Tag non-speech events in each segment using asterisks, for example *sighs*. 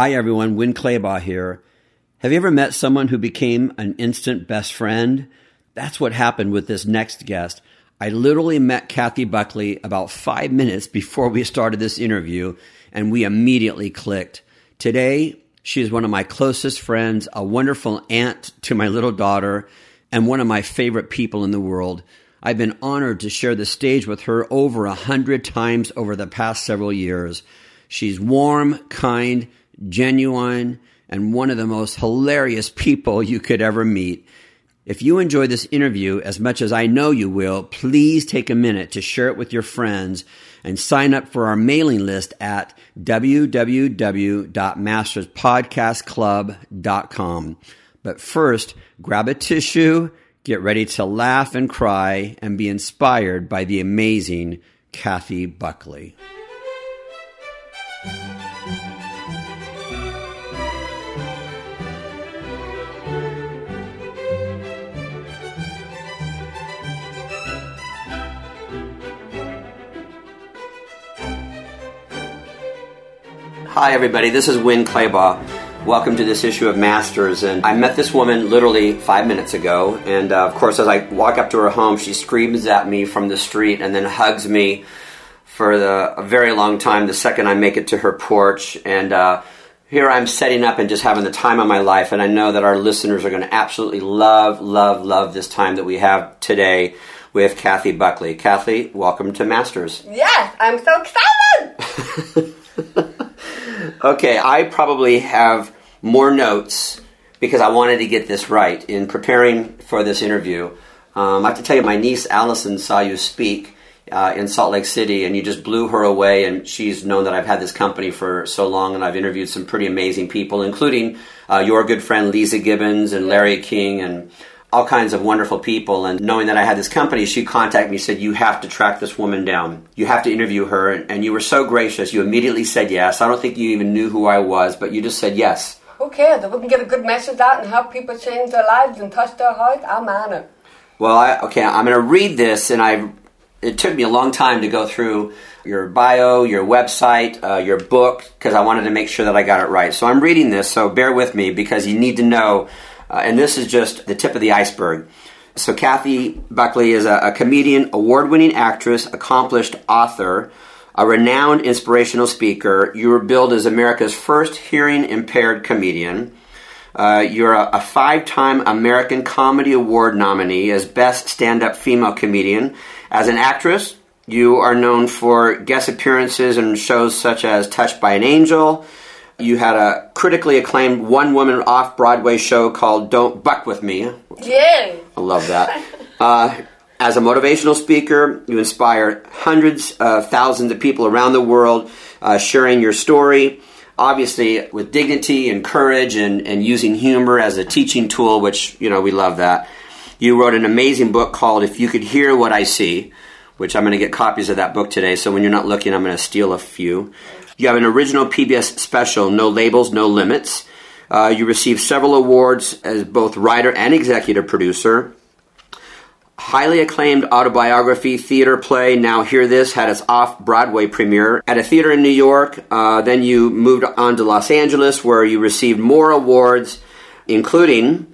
Hi, everyone. Winn Claybaugh here. Have you ever met someone who became an instant best friend? That's what happened with this next guest. I literally met Kathy Buckley about five minutes before we started this interview, and we immediately clicked. Today, she is one of my closest friends, a wonderful aunt to my little daughter, and one of my favorite people in the world. I've been honored to share the stage with her over a hundred times over the past several years. She's warm, kind, genuine, and one of the most hilarious people you could ever meet. If you enjoy this interview as much as I know you will, please take a minute to share it with your friends and sign up for our mailing list at www.masterspodcastclub.com. But first, grab a tissue, get ready to laugh and cry, and be inspired by the amazing Kathy Buckley. Hi, everybody. This is Winn Claybaugh. Welcome to this issue of Masters. And I met this woman literally five minutes ago. And uh, of course, as I walk up to her home, she screams at me from the street and then hugs me for the, a very long time the second I make it to her porch. And uh, here I'm setting up and just having the time of my life. And I know that our listeners are going to absolutely love, love, love this time that we have today with Kathy Buckley. Kathy, welcome to Masters. Yes, I'm so excited! *laughs* Okay, I probably have more notes because I wanted to get this right in preparing for this interview. Um, I have to tell you, my niece Allison saw you speak uh, in Salt Lake City, and you just blew her away. And she's known that I've had this company for so long, and I've interviewed some pretty amazing people, including uh, your good friend Leeza Gibbons and Larry King and all kinds of wonderful people. And knowing that I had this company, she contacted me said, You have to track this woman down. You have to interview her. And you were so gracious. You immediately said yes. I don't think you even knew who I was, but you just said yes. Who cares? If we can get a good message out and help people change their lives and touch their heart, I'm on it. Well, I, okay, I'm going to read this, and I. It took me a long time to go through your bio, your website, uh, your book, because I wanted to make sure that I got it right. So I'm reading this, so bear with me because you need to know uh, and this is just the tip of the iceberg. So, Kathy Buckley is a, a comedian, award winning actress, accomplished author, a renowned inspirational speaker. You were billed as America's first hearing impaired comedian. Uh, you're a, a five time American Comedy Award nominee as Best Stand Up Female Comedian. As an actress, you are known for guest appearances in shows such as Touched by an Angel, you had a critically acclaimed one woman off Broadway show called Don't Buck With Me. Yeah. I love that. *laughs* Uh, as a motivational speaker, you inspire hundreds of thousands of people around the world uh, sharing your story, obviously with dignity and courage and, and using humor as a teaching tool, which, you know, we love that. You wrote an amazing book called If You Could Hear What I See, which I'm going to get copies of that book today. So when you're not looking, I'm going to steal a few. You have an original PBS special, No Labels, No Limits. Uh, you received several awards as both writer and executive producer. Highly acclaimed autobiography theater play, Now Hear This, had its off Broadway premiere at a theater in New York. Uh, then you moved on to Los Angeles, where you received more awards, including,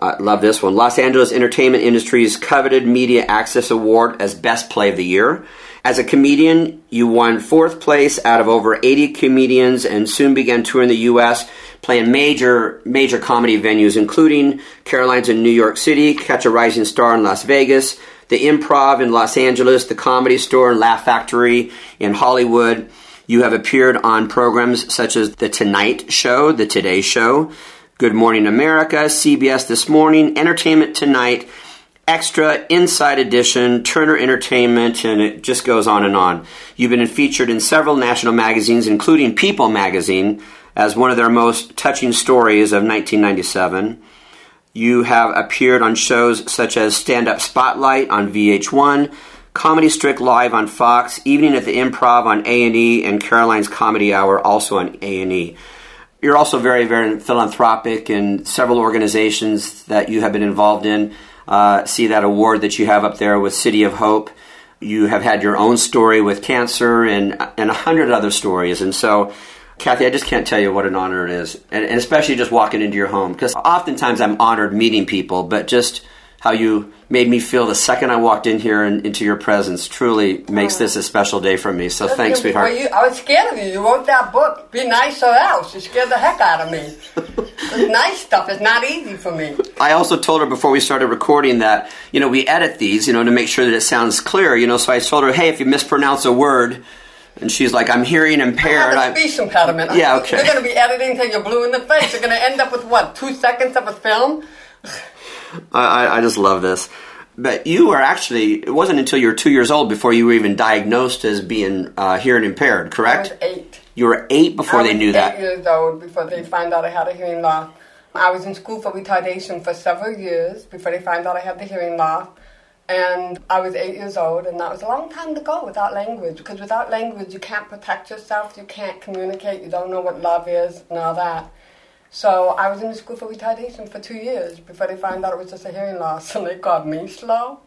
uh, love this one, Los Angeles Entertainment Industry's coveted Media Access Award as Best Play of the Year. As a comedian, you won fourth place out of over 80 comedians and soon began touring the U.S., playing major, major comedy venues, including Caroline's in New York City, Catch a Rising Star in Las Vegas, the Improv in Los Angeles, the Comedy Store and Laugh Factory in Hollywood. You have appeared on programs such as The Tonight Show, The Today Show, Good Morning America, CBS This Morning, Entertainment Tonight, Extra, Inside Edition, Turner Entertainment, and it just goes on and on. You've been featured in several national magazines, including People magazine, as one of their most touching stories of 1997. You have appeared on shows such as Stand Up Spotlight on VH1, Comedy Strip Live on Fox, Evening at the Improv on A&E, and Caroline's Comedy Hour also on A&E. You're also very, very philanthropic in several organizations that you have been involved in uh, see that award that you have up there with City of Hope. You have had your own story with cancer and and a hundred other stories, and so Kathy, I just can't tell you what an honor it is, and, and especially just walking into your home. Because oftentimes I'm honored meeting people, but just how you made me feel the second I walked in here and into your presence truly makes oh. this a special day for me. So thanks, sweetheart. You, I was scared of you. You wrote that book, Be Nice or Else. You scared the heck out of me. *laughs* this nice stuff is not easy for me. I also told her before we started recording that, you know, we edit these, you know, to make sure that it sounds clear, you know, so I told her, hey, if you mispronounce a word, and she's like, I'm hearing impaired. I have a speech impediment. Yeah, okay. You're going to be editing until you're blue in the face. You're going to end up with what, two seconds of a film? I, I just love this. But you were actually, it wasn't until you were two years old before you were even diagnosed as being uh, hearing impaired, correct? I was eight. You were eight before I they knew eight that. years old before they found out I had a hearing loss. I was in school for retardation for several years before they found out I had the hearing loss. And I was eight years old, and that was a long time to go without language. Because without language, you can't protect yourself, you can't communicate, you don't know what love is, and all that. So I was in the school for retardation for two years before they found out it was just a hearing loss, *laughs* and they called me slow.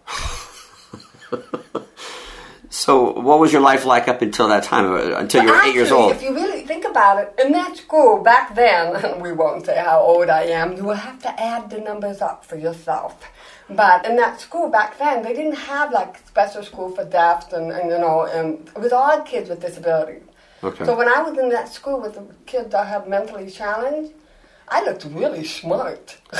*laughs* so, what was your life like up until that time, uh, until you were Actually, eight years old? If you really think about it, in that school back then, *laughs* we won't say how old I am, you will have to add the numbers up for yourself. But in that school back then, they didn't have like special school for deaf and, and you know, and it was all kids with disabilities. Okay. So when I was in that school with the kids that have mentally challenged, I looked really smart. *laughs*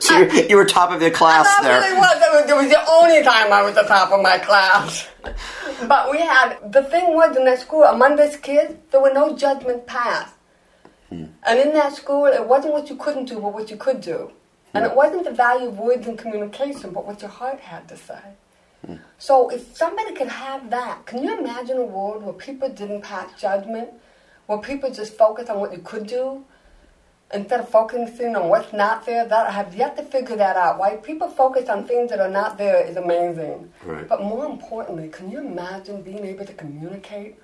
so you, you were top of the class I there. really was. It, was. it was the only time I was the top of my class. *laughs* but we had, the thing was in that school, among these kids, there were no judgment passed. Hmm. And in that school, it wasn't what you couldn't do, but what you could do. And it hmm. wasn't the value of words and communication, but what your heart had to say. Hmm. So if somebody could have that, can you imagine a world where people didn't pass judgment, where people just focus on what you could do, instead of focusing on what's not there? That I have yet to figure that out. Why people focus on things that are not there is amazing. Right. But more importantly, can you imagine being able to communicate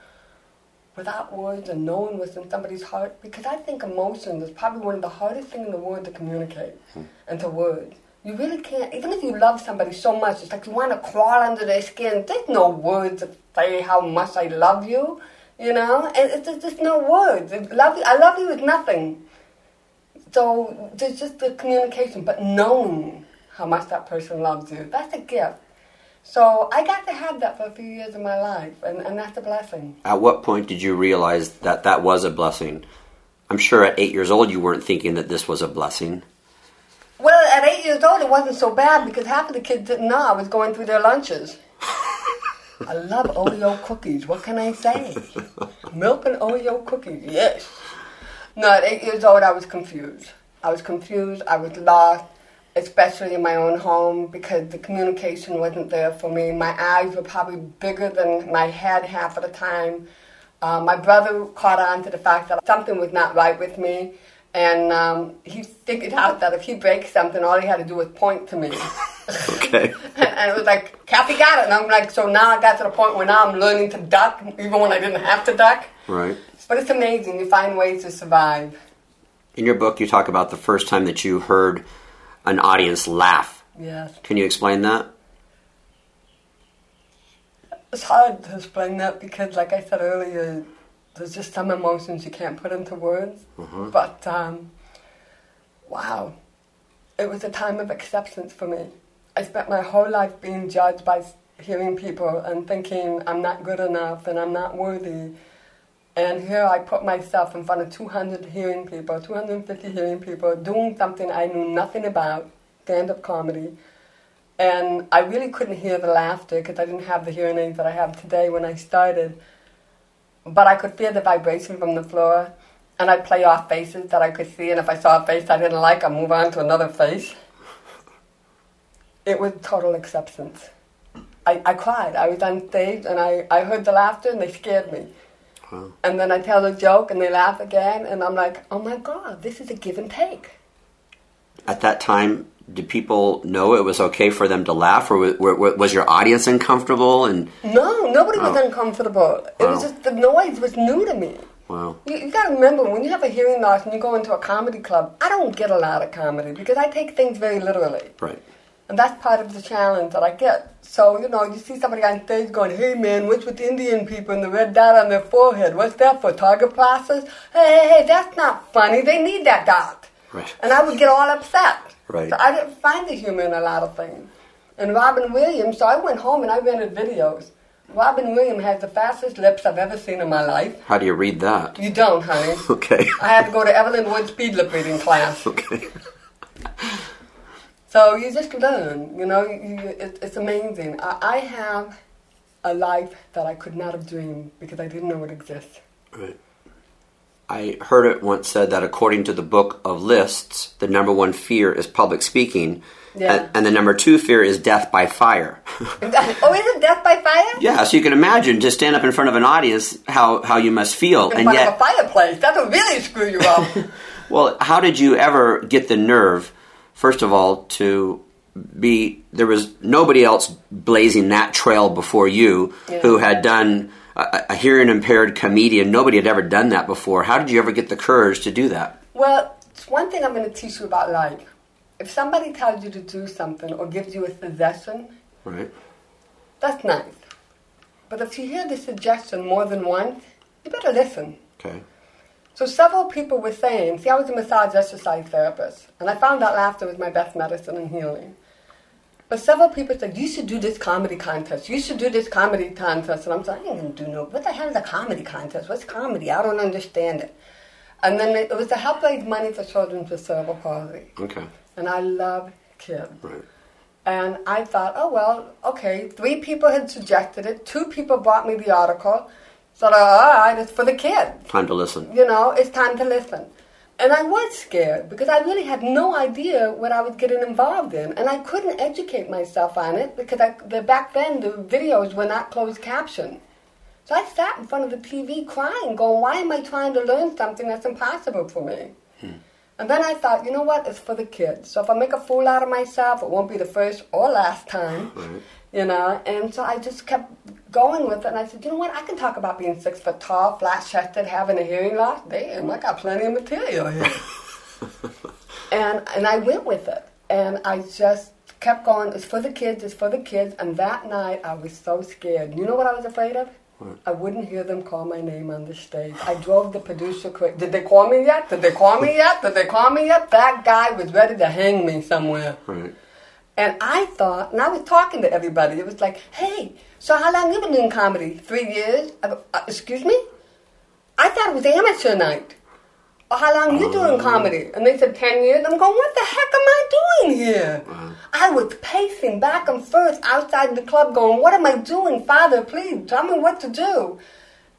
without words and knowing what's in somebody's heart? Because I think emotion is probably one of the hardest things in the world to communicate hmm. into words. You really can't, even if you love somebody so much, it's like you want to crawl under their skin. There's no words to say how much I love you, you know? And it's just, no words. It- Love you, I love you is nothing. So there's just the communication, but knowing how much that person loves you, that's a gift. So I got to have that for a few years of my life, and, and that's a blessing. At what point did you realize that that was a blessing? I'm sure at eight years old you weren't thinking that this was a blessing. Well, at eight years old, it wasn't so bad because half of the kids didn't know I was going through their lunches. *laughs* I love Oreo cookies. What can I say? Milk and Oreo cookies, yes. No, at eight years old, I was confused. I was confused. I was lost, especially in my own home because the communication wasn't there for me. My eyes were probably bigger than my head half of the time. Uh, my brother caught on to the fact that something was not right with me. And um, he figured out that if he breaks something, all he had to do was point to me. Okay. *laughs* *laughs* and it was like, Kathy got it. And I'm like, so now I got to the point where now I'm learning to duck, even when I didn't have to duck. right. But it's amazing. You find ways to survive. In your book, you talk about the first time that you heard an audience laugh. Yes. Can you explain that? It's hard to explain that because, like I said earlier, there's just some emotions you can't put into words. But, um, wow. It was a time of acceptance for me. I spent my whole life being judged by hearing people and thinking I'm not good enough and I'm not worthy. And here I put myself in front of 200 hearing people, 250 hearing people, doing something I knew nothing about, stand up comedy. And I really couldn't hear the laughter because I didn't have the hearing aids that I have today when I started. But I could feel the vibration from the floor. And I'd play off faces that I could see. And if I saw a face I didn't like, I'd move on to another face. It was total acceptance. I, I cried. I was on stage and I, I heard the laughter and they scared me. Wow. And then I tell a joke and they laugh again. And I'm like, oh my God, this is a give and take. At that time, did people know it was okay for them to laugh, or wa- wa- was your audience uncomfortable? And No, nobody was Oh. uncomfortable. It was just the noise was new to me. wow, You, you got to remember when you have a hearing loss and you go into a comedy club. I don't get a lot of comedy because I take things very literally, right, And that's part of the challenge that I get. So, you know, you see somebody on stage going, hey man, what's with the Indian people and the red dot on their forehead? What's that for? Target process? Hey, hey, hey, that's not funny. They need that dot. Right. And I would get all upset. Right. So I didn't find the humor in a lot of things. And Robin Williams, so I went home and I rented videos. Robin Williams has the fastest lips I've ever seen in my life. How do you read that? You don't, honey. *laughs* Okay. I had to go to Evelyn Wood speed lip reading class. *laughs* Okay. So you just learn, you know, you, it, it's amazing. I, I have a life that I could not have dreamed because I didn't know it exists. Right. I heard it once said that according to the book of lists, the number one fear is public speaking, Yeah. and, and the number two fear is death by fire. *laughs* oh, is it death by fire? yeah, so you can imagine to stand up in front of an audience how, how you must feel, In and front yet, of a fireplace. That'll really screw you up. *laughs* well, how did you ever get the nerve, first of all, to be there was nobody else blazing that trail before you Yeah. who had done a, a hearing impaired comedian. Nobody had ever done that before. How did you ever get the courage to do that? well, it's one thing I'm going to teach you about life. If somebody tells you to do something or gives you a suggestion, Right. that's nice. But if you hear the suggestion more than once, you better listen. Okay. So several people were saying, see, I was a massage exercise therapist, and I found out laughter was my best medicine and healing. But several people said, you should do this comedy contest. You should do this comedy contest. And I'm saying, I ain't gonna do no, what the hell is a comedy contest? What's comedy? I don't understand it. And then it was to help raise money for children with cerebral palsy. Okay. And I love kids. Right. And I thought, oh, well, okay, three people had suggested it. Two people bought me the article. So, all right, it's for the kids Time to listen. you know, it's time to listen. And I was scared because I really had no idea what I was getting involved in, and I couldn't educate myself on it because I, the, back then the videos were not closed captioned. So I sat in front of the TV crying, going, "Why am I trying to learn something that's impossible for me?" Hmm. And then I thought, you know what? It's for the kids. So if I make a fool out of myself, it won't be the first or last time. Right. You know, and so I just kept going with it. And I said, you know what? I can talk about being six foot tall, flat chested, having a hearing loss. Damn, I got plenty of material here. *laughs* and and I went with it, and I just kept going. It's for the kids. It's for the kids. And that night, I was so scared. You know what I was afraid of? I wouldn't hear them call my name on the stage. I drove the producer crazy. Did they call me yet? Did they call me yet? Did they call me yet? That guy was ready to hang me somewhere. Right. And I thought, and I was talking to everybody. It was like, hey, so how long you been doing comedy? Three years? I go, uh, excuse me? I thought it was amateur night. Well, how long you doing comedy? And they said 10 years. I'm going, what the heck am I doing here? I was pacing back and forth outside the club going, what am I doing? Father, please tell me what to do.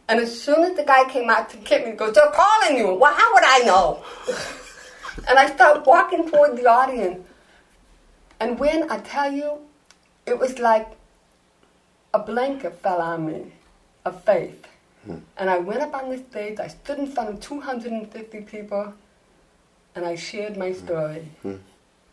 And as soon as the guy came out to get me, he goes, they're calling you. Well, how would I know? *laughs* and I start walking toward the audience. And when I tell you, it was like a blanket fell on me of faith. Hmm. And I went up on the stage, I stood in front of 250 people, and I shared my hmm. story. Hmm.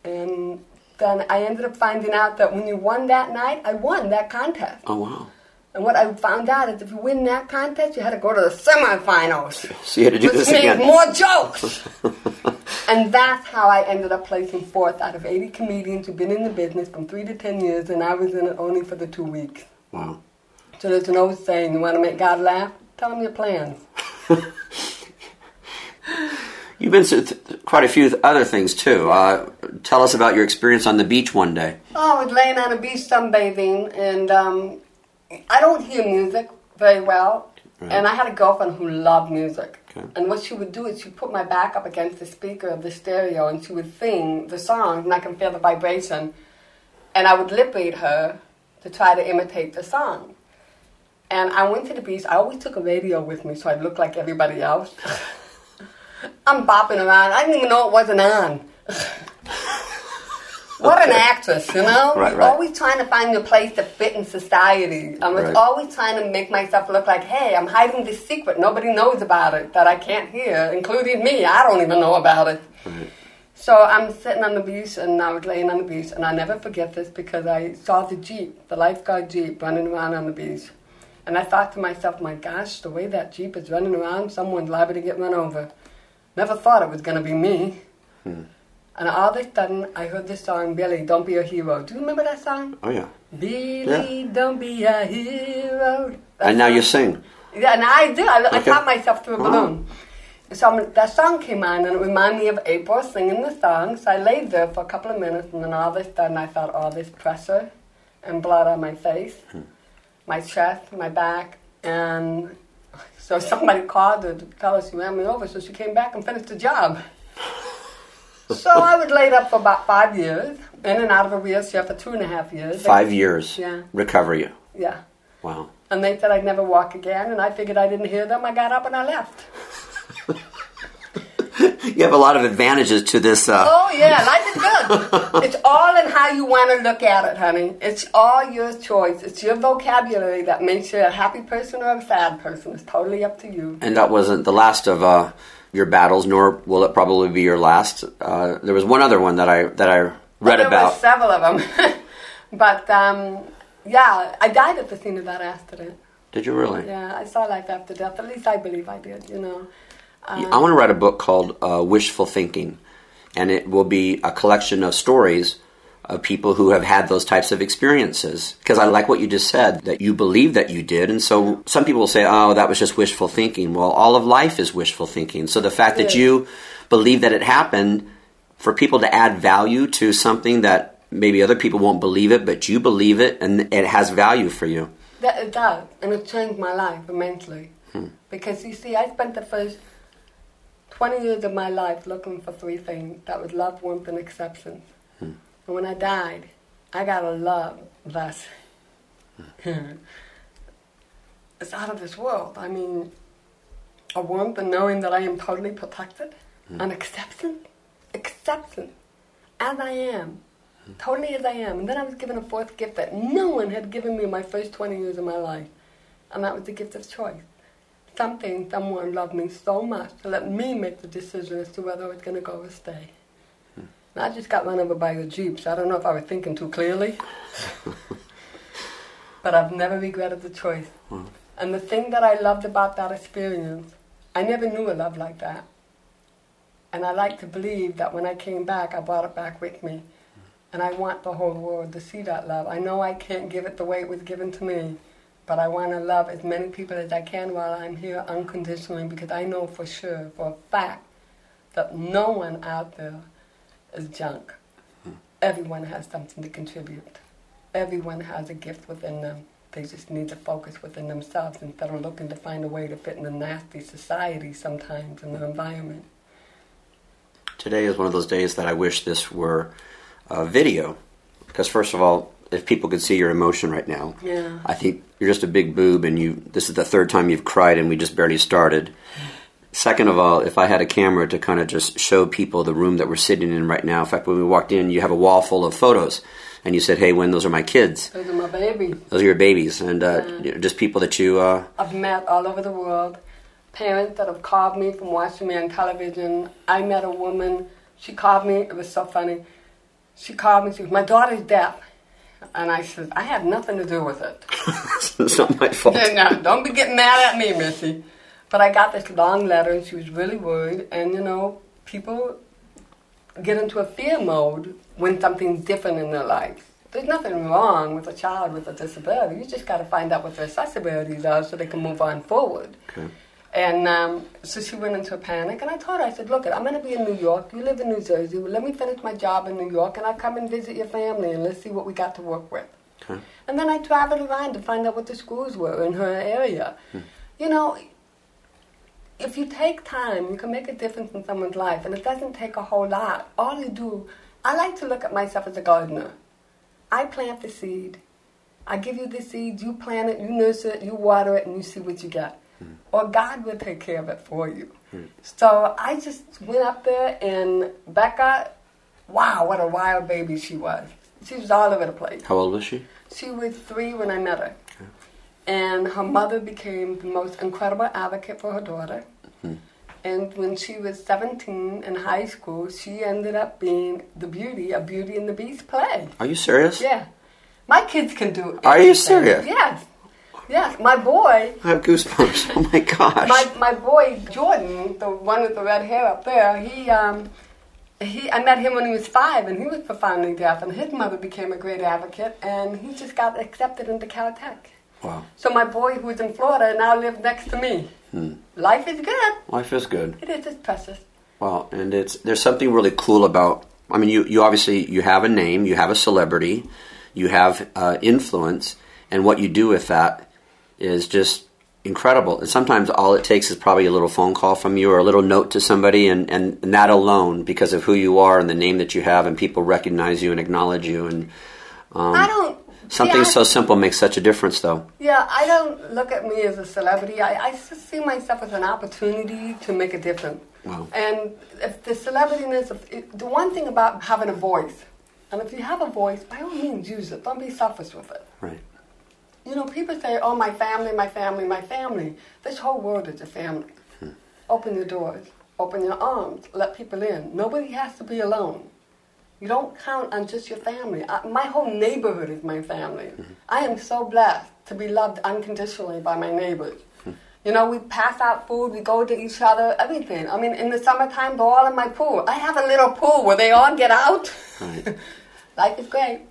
And then I ended up finding out that when you won that night, I won that contest. Oh wow. And what I found out is if you win that contest, you had to go to the semifinals. So you had to do Which this again. more jokes. *laughs* and that's how I ended up placing fourth out of 80 comedians who've been in the business from three to 10 years, and I was in it only for the two weeks. Wow. So there's an old saying, you want to make God laugh? Tell him your plans. *laughs* You've been through th- quite a few other things too. Uh, tell us about your experience on the beach one day. Oh, I was laying on a beach sunbathing, and um, I don't hear music very well. Right. And I had a girlfriend who loved music. Okay. And what she would do is she'd put my back up against the speaker of the stereo, and she would sing the songs, and I can feel the vibration. And I would lip read her to try to imitate the song. And I went to the beach. I always took a radio with me so I'd look like everybody else. *laughs* I'm bopping around. I didn't even know it wasn't on. *laughs* what an actress, you know? Right, right. always trying to find your place to fit in society. I was Right. always trying to make myself look like, hey, I'm hiding this secret. Nobody knows about it that I can't hear, including me. I don't even know about it. So I'm sitting on the beach and I was laying on the beach and I never forget this because I saw the Jeep, the lifeguard Jeep running around on the beach. And I thought to myself, my gosh, the way that Jeep is running around, someone's liable to get run over. Never thought it was going to be me. Hmm. And all of a sudden, I heard this song, Billy, Don't Be a Hero. Do you remember that song? Oh yeah. Billy, don't be a hero. That And now song- you sing. Yeah, and I do. I, I taught myself through a Wow. balloon. So that song came on, and it reminded me of April singing the song. So I laid there for a couple of minutes, and then all of a sudden I felt all this pressure and blood on my face, hmm. my chest, my back, and so somebody called her to tell her she ran me over. So she came back and finished the job. *laughs* so I was laid up for about five years, in and out of a wheelchair for two and a half years. Five years. Yeah. Recovery. Yeah. Wow. And they said I'd never walk again, and I figured I didn't hear them. I got up and I left. *laughs* You have a lot of advantages to this. Uh, Oh yeah, life is good. it's all in how you want to look at it, honey. It's all your choice. It's your vocabulary that makes you a happy person or a sad person. It's totally up to you. and that wasn't the last of uh, your battles, nor will it probably be your last. Uh, there was one other one that I that I read there about. several of them, *laughs* but um, yeah, I died at the scene of that accident. Did you really? Yeah, I saw life after death. At least I believe I did. You know. I want to write a book called uh, Wishful Thinking, and it will be a collection of stories of people who have had those types of experiences. Because I like what you just said, that you believe that you did. And so some people will say, oh, that was just wishful thinking. Well, all of life is wishful thinking. So the fact that you believe that it happened, for people to add value to something that maybe other people won't believe it, but you believe it and it has value for you. That it does, and it changed my life immensely. Hmm. Because you see, I spent the first 20 years of my life looking for three things that was love, warmth, and acceptance. And when I died, I got a love that's *laughs* it's out of this world. I mean, a warmth and knowing that I am totally protected, an acceptance, acceptance as I am, totally as I am. And then I was given a fourth gift that no one had given me in my first 20 years of my life, and that was the gift of choice. Something, someone loved me so much to let me make the decision as to whether I was going to go or stay. And I just got run over by a Jeep, so I don't know if I was thinking too clearly. *laughs* but I've never regretted the choice. Hmm. And the thing that I loved about that experience, I never knew a love like that. And I like to believe that when I came back, I brought it back with me. Hmm. And I want the whole world to see that love. I know I can't give it the way it was given to me, but I want to love as many people as I can while I'm here unconditionally because I know for sure, for a fact, that no one out there is junk. Everyone has something to contribute. Everyone has a gift within them. They just need to focus within themselves instead of looking to find a way to fit in a nasty society sometimes in the environment. Today is one of those days that I wish this were a video. Because first of all, if people could see your emotion right now, Yeah. I think you're just a big boob, and you. This is the third time you've cried, and we just barely started. Second of all, if I had a camera to kind of just show people the room that we're sitting in right now. In fact, when we walked in, you have a wall full of photos, and you said, "Hey, when those are my kids, Those are my babies. those are your babies," and uh, know, just people that you. Uh, I've met all over the world parents that have called me from watching me on television. I met a woman, she called me, it was so funny. She called me, she was, my daughter's deaf. And I said, I have nothing to do with it. *laughs* it's not my fault. *laughs* no, don't be getting mad at me, Missy. But I got this long letter and she was really worried. And you know, people get into a fear mode when something's different in their life. There's nothing wrong with a child with a disability. You just got to find out what their accessibilities are so they can move on forward. Okay. And um, so she went into a panic, and I told her, I said, look, I'm going to be in New York. You live in New Jersey. Well, let me finish my job in New York, and I'll come and visit your family, and let's see what we got to work with. Okay. And then I traveled around to find out what the schools were in her area. You know, if you take time, you can make a difference in someone's life, and it doesn't take a whole lot. All you do, I like to look at myself as a gardener. I plant the seed. I give you the seed, you plant it, you nurture it, you water it, and you see what you get. Hmm. Or God will take care of it for you. Hmm. So I just went up there, and Becca, wow, what a wild baby she was. She was all over the place. How old was she? She was three when I met her. And her mother became the most incredible advocate for her daughter. And when she was 17 in high school, she ended up being the beauty of Beauty and the Beast play. Are you serious? Yeah. My kids can do Are you serious? Yes. Yes. My boy, I have goosebumps. *laughs* Oh my gosh. my, my boy Jordan, the one with the red hair up there, he um, he, I met him when he was five, and he was profoundly deaf, and his mother became a great advocate, and he just got accepted into Caltech. Wow. So my boy, who's in Florida, now lives next to me. Life is good. Life is good. It is. It's precious. Well, and it's there's something really cool about. I mean, you you obviously you have a name, you have a celebrity, you have uh, influence, and what you do with that is just incredible. And sometimes all it takes is probably a little phone call from you or a little note to somebody, and, and, and that alone, because of who you are and the name that you have, and people recognize you and acknowledge you, and um, I don't. Something so simple makes such a difference, though. Yeah, I don't look at me as a celebrity. I, I just see myself as an opportunity to make a difference. Wow. And if the celebrityness, of, it, the one thing about having a voice, and if you have a voice, by all means use it. Don't be selfish with it. Right. You know, people say, oh, my family, my family, my family. This whole world is a family. Hmm. Open your doors, open your arms, let people in. Nobody has to be alone. You don't count on just your family. I, my whole neighborhood is my family. Mm-hmm. I am so blessed to be loved unconditionally by my neighbors. Mm-hmm. You know, we pass out food, we go to each other, everything. I mean, in the summertime, they're all in my pool. I have a little pool where they all get out. Right. *laughs* Life is great.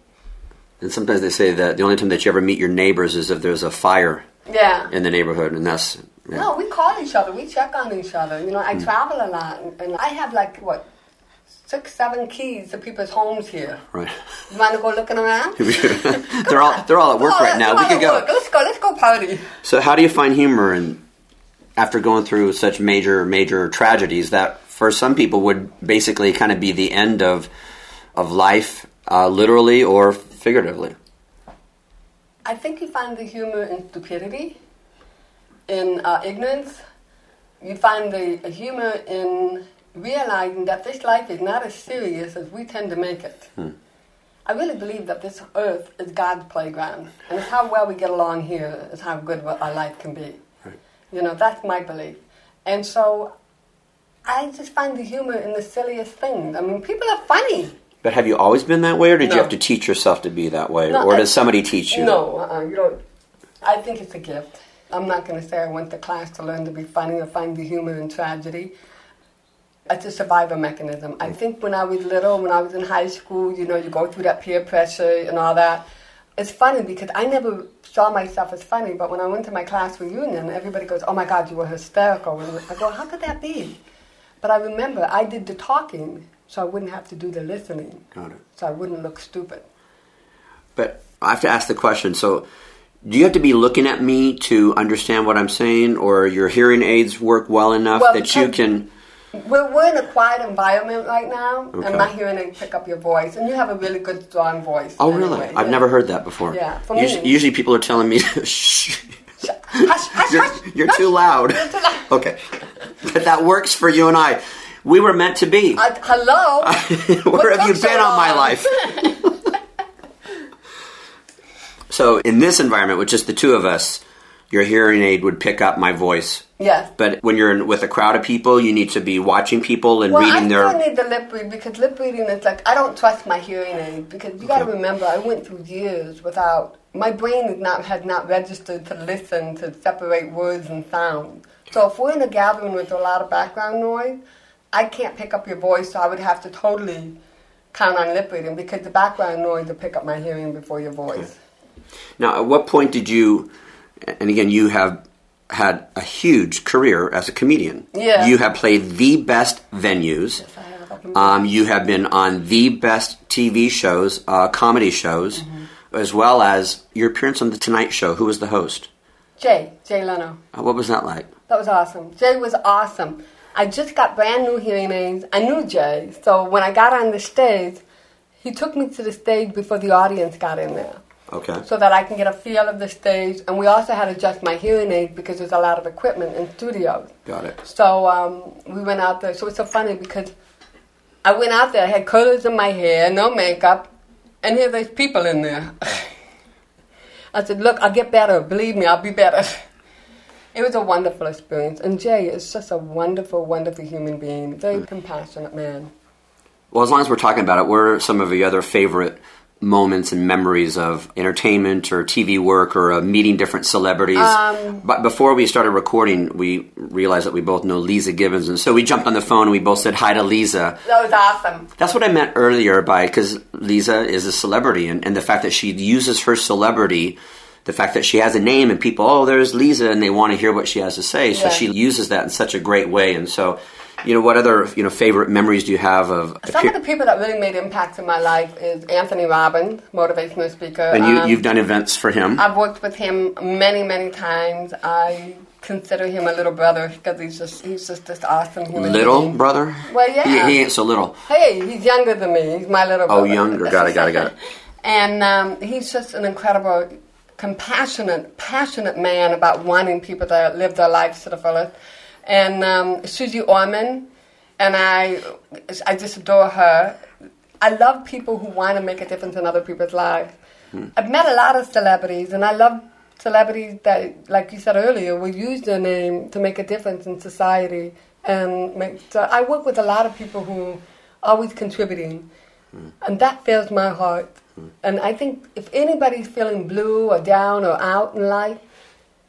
And sometimes they say that the only time that you ever meet your neighbors is if there's a fire Yeah. in the neighborhood, and that's yeah. No, we call each other. We check on each other. You know, I mm. travel a lot, and, and I have like what six, seven keys to people's homes here. right. You want to go looking around? *laughs* they're all they're all at work *laughs* Oh, right now. We could go. look. Let's go. Let's go party. So, how do you find humor in after going through such major major tragedies that for some people would basically kind of be the end of of life, uh, literally or figuratively? I think you find the humor in stupidity, in uh, ignorance. You find the humor in realizing that this life is not as serious as we tend to make it. Hmm. I really believe that this earth is God's playground, and it's how well we get along here is how good our life can be. Right. You know, that's my belief. And so I just find the humor in the silliest things. I mean, people are funny. But have you always been that way, or did you have to teach yourself to be that way, No, or I- does somebody teach you? No, uh-uh, you don't. I think it's a gift. I'm not going to say I went to class to learn to be funny or find the humor in tragedy. It's a survival mechanism. I think when I was little, when I was in high school, you know, you go through that peer pressure and all that. It's funny because I never saw myself as funny, but when I went to my class reunion, everybody goes, "Oh my God, you were hysterical!" And I go, "How could that be?" But I remember I did the talking, so I wouldn't have to do the listening, Got it. so I wouldn't look stupid. But I have to ask the question. So, do you have to be looking at me to understand what I'm saying, or your hearing aids work well enough Well, that you can? We're, we're in a quiet environment right now, Okay. and my hearing aids pick up your voice, and you have a really good, strong voice. Oh, anyway, really? I've yeah. never heard that before. Yeah, Usually, me- usually people are telling me, *laughs* "Shh, Hush, hush, you're, hush, you're too loud. You're too loud. *laughs* Okay, but that works for you and I. We were meant to be. I, hello? *laughs* Where have you so been all my life? so, in this environment, with just the two of us, your hearing aid would pick up my voice. Yeah. But when you're in, with a crowd of people, you need to be watching people and Well, I reading still their. need the lip read because lip reading is like I don't trust my hearing aid because you got to remember I went through years without my brain is not had not registered to listen to separate words and sounds. So if we're in a gathering with a lot of background noise, I can't pick up your voice, so I would have to totally count on lip reading because the background noise will pick up my hearing before your voice. Now, at what point did you? And again, you have had a huge career as a comedian. Yeah. You have played the best venues. Yes, I have. Um, you have been on the best TV shows, uh, comedy shows, Mm-hmm. as well as your appearance on The Tonight Show. Who was the host? Jay, Jay Leno. Uh, what was that like? That was awesome. Jay was awesome. I just got brand new hearing aids. I knew Jay, so when I got on the stage, he took me to the stage before the audience got in there, Okay. so that I can get a feel of the stage. And we also had to adjust my hearing aid because there's a lot of equipment in studios. Got it. So um, we went out there. So it's so funny because I went out there, I had curlers in my hair, no makeup, and here there's people in there. *laughs* I said, look, I'll get better. Believe me, I'll be better. *laughs* It was a wonderful experience. And Jay is just a wonderful, wonderful human being, very compassionate man. Well, as long as we're talking about it, what are some of your other favorite moments and memories of entertainment or TV work or uh, meeting different celebrities. Um, but before we started recording, we realized that we both know Leeza Gibbons, and so we jumped on the phone and we both said hi to Leeza. That was awesome. That's what I meant earlier by because Leeza is a celebrity, and, and the fact that she uses her celebrity, the fact that she has a name, and people, oh, there's Leeza, and they want to hear what she has to say. So Yeah. she uses that in such a great way, and so. You know, what other you know favorite memories do you have of? Some of the people that really made impacts in my life is Anthony Robbins, motivational speaker. and you, Um, you've done events for him. I've worked with him many, many times. I consider him a little brother because he's just he's just this awesome human Little being. brother? Well, yeah. He, he ain't so little. Hey, he's younger than me. He's my little brother. Oh, brother. younger. Got it, got it, got it. *laughs* and um, he's just an incredible, compassionate, passionate man about wanting people to live their lives to the fullest. And um, Suze Orman, and I, I just adore her. I love people who want to make a difference in other people's lives. Hmm. I've met a lot of celebrities, and I love celebrities that, like you said earlier, will use their name to make a difference in society. And make, so I work with a lot of people who are always contributing, hmm. and that fills my heart. Hmm. And I think if anybody's feeling blue or down or out in life,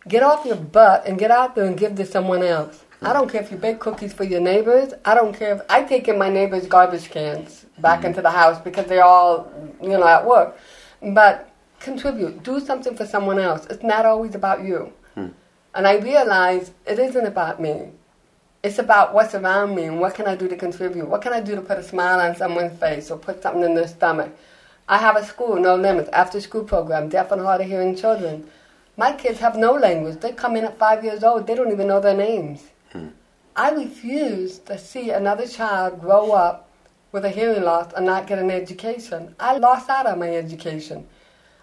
get off your butt and get out there and give to someone else. I don't care if you bake cookies for your neighbors. I don't care if I take in my neighbors' garbage cans back mm-hmm. into the house because they're all, you know, at work. But contribute. Do something for someone else. It's not always about you. Hmm. And I realize it isn't about me. It's about what's around me and what can I do to contribute. What can I do to put a smile on someone's face or put something in their stomach. I have a school, no limits, after school program, deaf and hard of hearing children. My kids have no language. They come in at five years old. They don't even know their names. I refuse to see another child grow up with a hearing loss and not get an education. I lost out on my education.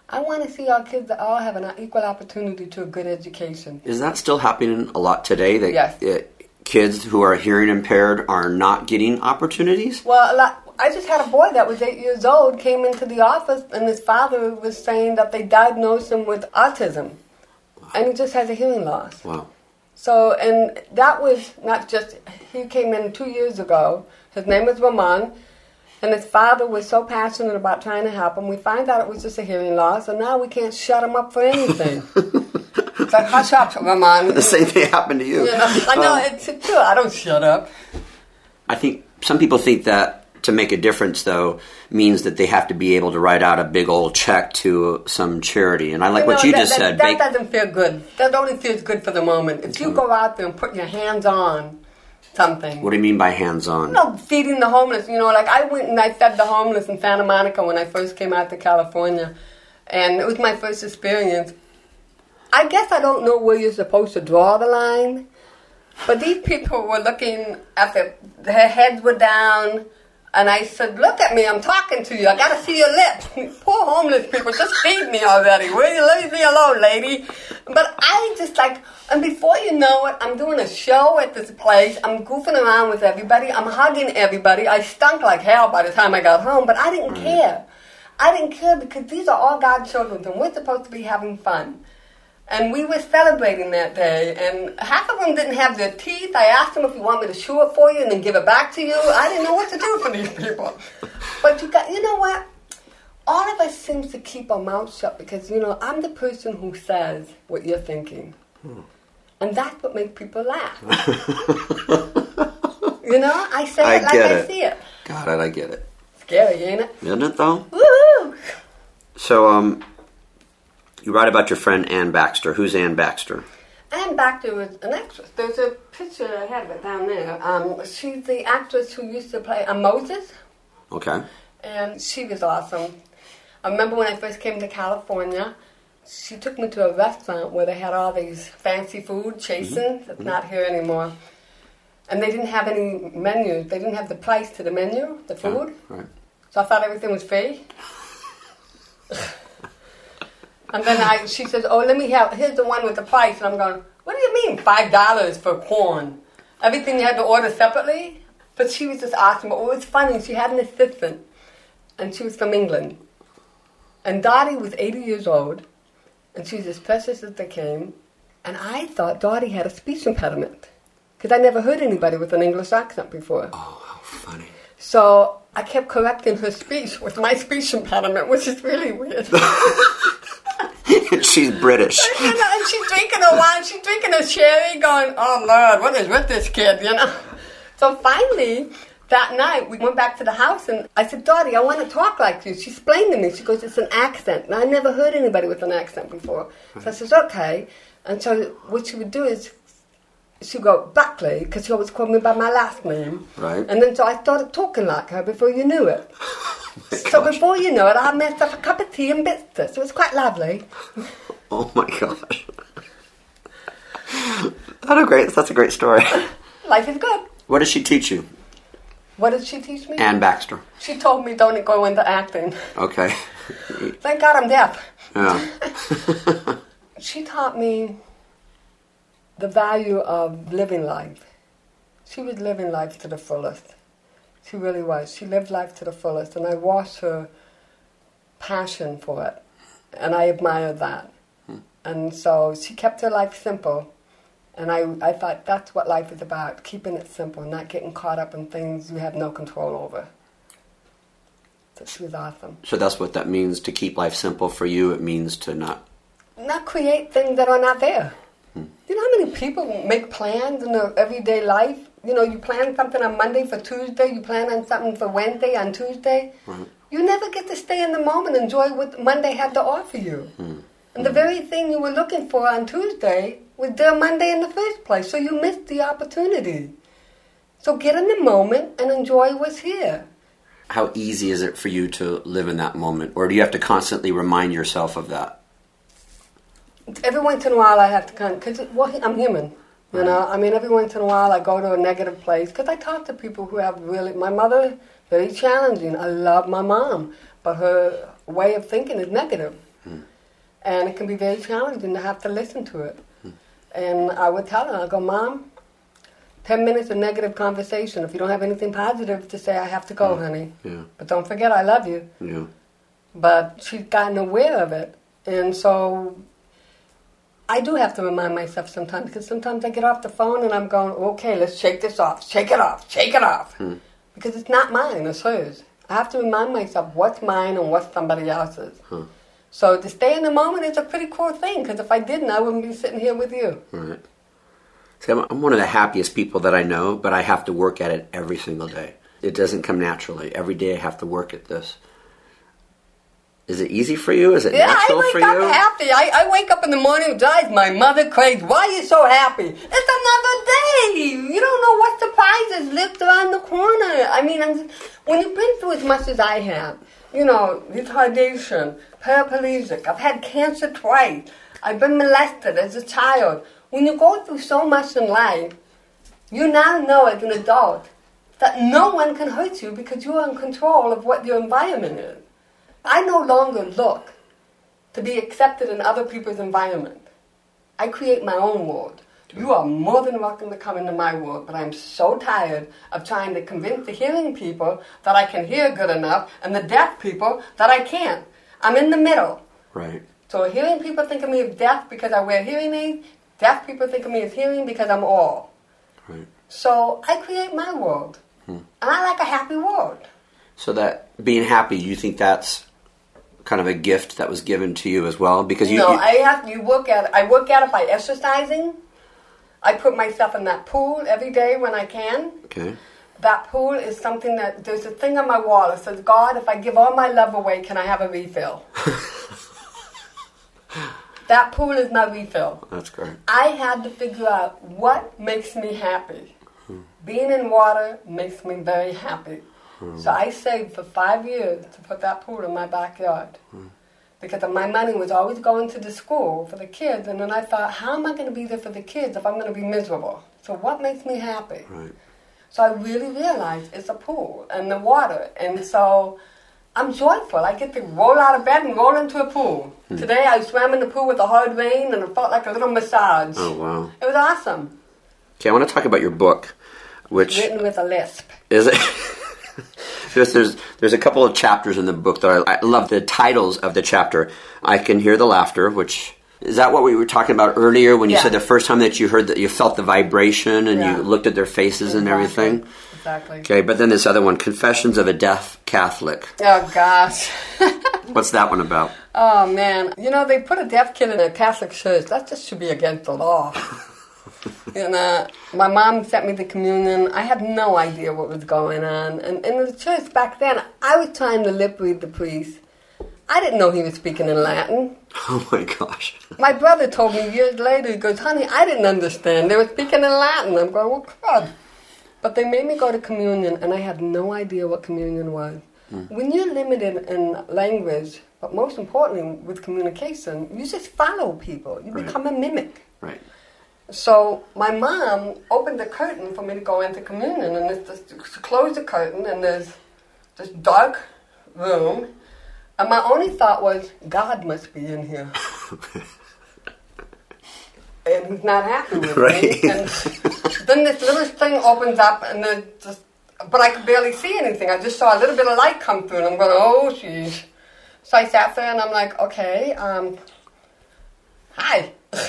I want to see our kids that all have an equal opportunity to a good education. Is that still happening a lot today? That Yes. uh, kids who are hearing impaired are not getting opportunities? Well, a lot, I just had a boy that was eight years old came into the office, and his father was saying that they diagnosed him with autism, and he just has a hearing loss. Wow. So, and that was not just, he came in two years ago. His name was Ramon, and his father was so passionate about trying to help him. We find out it was just a hearing loss, and now we can't shut him up for anything. *laughs* it's like, hush up, Ramon. The same thing happened to you. You know, I know, Um, it's true. I don't shut up. I think some people think that to make a difference, though, means that they have to be able to write out a big old check to some charity. And I like what know, you that, just that, said. That bake- doesn't feel good. That only feels good for the moment. If you mm-hmm. go out there and put your hands on something, what do you mean by hands on? you know, feeding the homeless. You know, like I went and I fed the homeless in Santa Monica when I first came out to California, and it was my first experience. I guess I don't know where you're supposed to draw the line, but these people were looking at the, their heads were down. And I said, look at me, I'm talking to you. I gotta see your lips. *laughs* Poor homeless people, just feed me already. Will you leave me alone, lady? But I just like, and before you know it, I'm doing a show at this place. I'm goofing around with everybody. I'm hugging everybody. I stunk like hell by the time I got home, but I didn't mm. care. I didn't care because these are all God's children and we're supposed to be having fun. And we were celebrating that day, and half of them didn't have their teeth. I asked them if you want me to chew it for you and then give it back to you. I didn't know what to do for these people. But you got, you know what? All of us seems to keep our mouths shut because you know I'm the person who says what you're thinking, and that's what makes people laugh. *laughs* you know, I say I it like get I it. see it. Got it, I get it. Scary, ain't it? Isn't it, though? Woohoo! So, um, you write about your friend Anne Baxter. Who's Anne Baxter? Anne Baxter was an actress. There's a picture I have of it down there. Um, she's the actress who used to play uh, Moses, Okay. and she was awesome. I remember when I first came to California, she took me to a restaurant where they had all these fancy food, chasing. It's not here anymore. And they didn't have any menus. They didn't have the price to the menu, the food. Right. So I thought everything was free. *laughs* and then I, she says, "Oh, let me have. Here's the one with the price." And I'm going, "What do you mean five dollars for corn? Everything you had to order separately?" But she was just awesome. But what was funny, she had an assistant, and she was from England. And Dottie was 80 years old, and she was as precious as they came. And I thought Dottie had a speech impediment because I never heard anybody with an English accent before. Oh, how funny. So I kept correcting her speech with my speech impediment, which is really weird. *laughs* *laughs* She's British. and she's drinking a wine, she's drinking a sherry, going, "Oh Lord, what is with this kid?" You know. So finally, that night we went back to the house, and I said, "Dottie, I want to talk like you." She explained to me. She goes, "It's an accent." And I never heard anybody with an accent before. So I says, "Okay." And so what she would do is she go Buckley because she always called me by my last name. Right. And then so I started talking like her before you knew it. *laughs* Oh so before you know it, I messed up a cup of tea and biscuits. It was quite lovely. *laughs* Oh my gosh. That's a great. That's a great story. *laughs* Life is good. What did she teach you, What did she teach me? Anne Baxter? She told me don't go into acting. Okay. Thank God I'm deaf. Yeah. She taught me the value of living life. She was living life to the fullest. She really was. She lived life to the fullest, and I watched her passion for it, and I admired that. Hmm. And so she kept her life simple, and I, I thought that's what life is about keeping it simple, not getting caught up in things you have no control over. So she was awesome. So that's what that means to keep life simple for you. It means to not. not create things that are not there. You know how many people make plans in their everyday life? You know, you plan something on Monday for Tuesday, you plan on something for Wednesday on Tuesday. You never get to stay in the moment, and enjoy what Monday had to offer you. Hmm. And the hmm. very thing you were looking for on Tuesday was there Monday in the first place, so you missed the opportunity. So get in the moment and enjoy what's here. How easy is it for you to live in that moment, or do you have to constantly remind yourself of that? Every once in a while I have to kind of, because well, I'm human, you know. I mean, every once in a while I go to a negative place because I talk to people who have really. My mother very challenging. I love my mom, but her way of thinking is negative. negative, and it can be very challenging to have to listen to it. Hmm. And I would tell her, I go, Mom, ten minutes of negative conversation. If you don't have anything positive to say, I have to go, honey. Yeah. But don't forget, I love you Yeah. but she's gotten aware of it. And so I do have to remind myself sometimes because sometimes I get off the phone and I'm going, okay, let's shake this off, shake it off, shake it off. Hmm. Because it's not mine, it's hers. I have to remind myself what's mine and what's somebody else's. Hmm. So to stay in the moment is a pretty cool thing because if I didn't, I wouldn't be sitting here with you. Right. See, I'm, I'm one of the happiest people that I know, but I have to work at it every single day. It doesn't come naturally. Every day I have to work at this. Is it easy for you? Is it easy for you? Yeah, I wake up happy. I, I wake up in the morning, it drives my mother crazy. Why are you so happy? It's another day. You don't know what surprises lived around the corner. I mean, I'm, when you've been through as much as I have, you know, retardation, paraplegic, I've had cancer twice, I've been molested as a child. When you go through so much in life, you now know as an adult that no one can hurt you because you're in control of what your environment is. I no longer look to be accepted in other people's environment. I create my own world. You are more than welcome to come into my world, but I'm so tired of trying to convince the hearing people that I can hear good enough and the deaf people that I can't. I'm in the middle. Right. So hearing people think of me as deaf because I wear hearing aids. Deaf people think of me as hearing because I'm all. Right. So I create my world. Hmm. And I like a happy world. So that being happy, you think that's kind of a gift that was given to you as well? Because you, no, you- I have you work at. I work at it by exercising. I put myself in that pool every day when I can. okay. That pool is something that there's a thing on my wall that says, God, if I give all my love away, can I have a refill? *laughs* that pool is my refill. That's great. I had to figure out what makes me happy. Hmm. Being in water makes me very happy. Mm-hmm. So I saved for five years to put that pool in my backyard. Mm-hmm. Because my money was always going to the school for the kids, and then I thought, how am I going to be there for the kids if I'm going to be miserable? So what makes me happy? Right. So I really realized it's a pool and the water. And so I'm joyful. I get to roll out of bed and roll into a pool. Hmm. Today I swam in the pool with a hard rain and it felt like a little massage. Oh wow. It was awesome. Okay, I want to talk about your book, which Written with a lisp. is it. *laughs* *laughs* There's, there's there's a couple of chapters in the book that I, I love the titles of the chapter. I can hear the laughter, which Is that what we were talking about earlier when you Yeah. said the first time that you heard that you felt the vibration and Yeah. you looked at their faces and everything? Exactly. Okay, but then this other one, Confessions of a Deaf Catholic. Oh gosh. *laughs* What's that one about? Oh man, you know they put a deaf kid in a Catholic church. That just should be against the law. *laughs* and uh, my mom sent me the communion. I had no idea what was going on. And in the church back then, I was trying to lip read the priest. I didn't know he was speaking in Latin. *laughs* Oh my gosh. My brother told me years later. He goes, "Honey, I didn't understand. They were speaking in Latin." I'm going, "Well, God." But they made me go to communion, and I had no idea what communion was. When you're limited in language, but most importantly with communication, you just follow people. You Right. become a mimic. Right. So my mom opened the curtain for me to go into communion, and it's just she closed the curtain, and there's this dark room, and my only thought was, God must be in here. *laughs* and he's not happy with Right. me. And then this little thing opens up, and then just, but I could barely see anything. I just saw a little bit of light come through, and I'm going, oh, jeez. So I sat there, and I'm like, okay, um, hi. *laughs*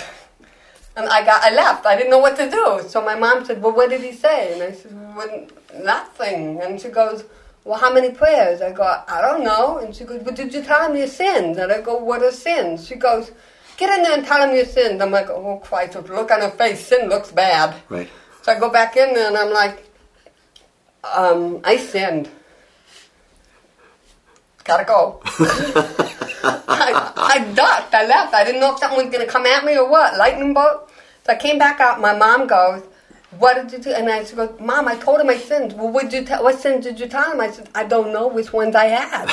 And I got, I left. I didn't know what to do. So my mom said, "Well, what did he say?" And I said, well, "Nothing." And she goes, "Well, how many prayers?" I go, "I don't know." And she goes, "But did you tell him your sins?" And I go, "What are sins?" She goes, "Get in there and tell him your sins." I'm like, "Oh Christ!" Look on her face, sin looks bad. Right. So I go back in there and I'm like, um, "I sinned." Gotta go. *laughs* I, I ducked. I left. I didn't know if something was going to come at me or what. Lightning bolt. So I came back out. My mom goes, "What did you do?" And I said, "Mom, I told him my sins." Well, what did you tell? What sins did you tell him? I said, "I don't know which ones I had."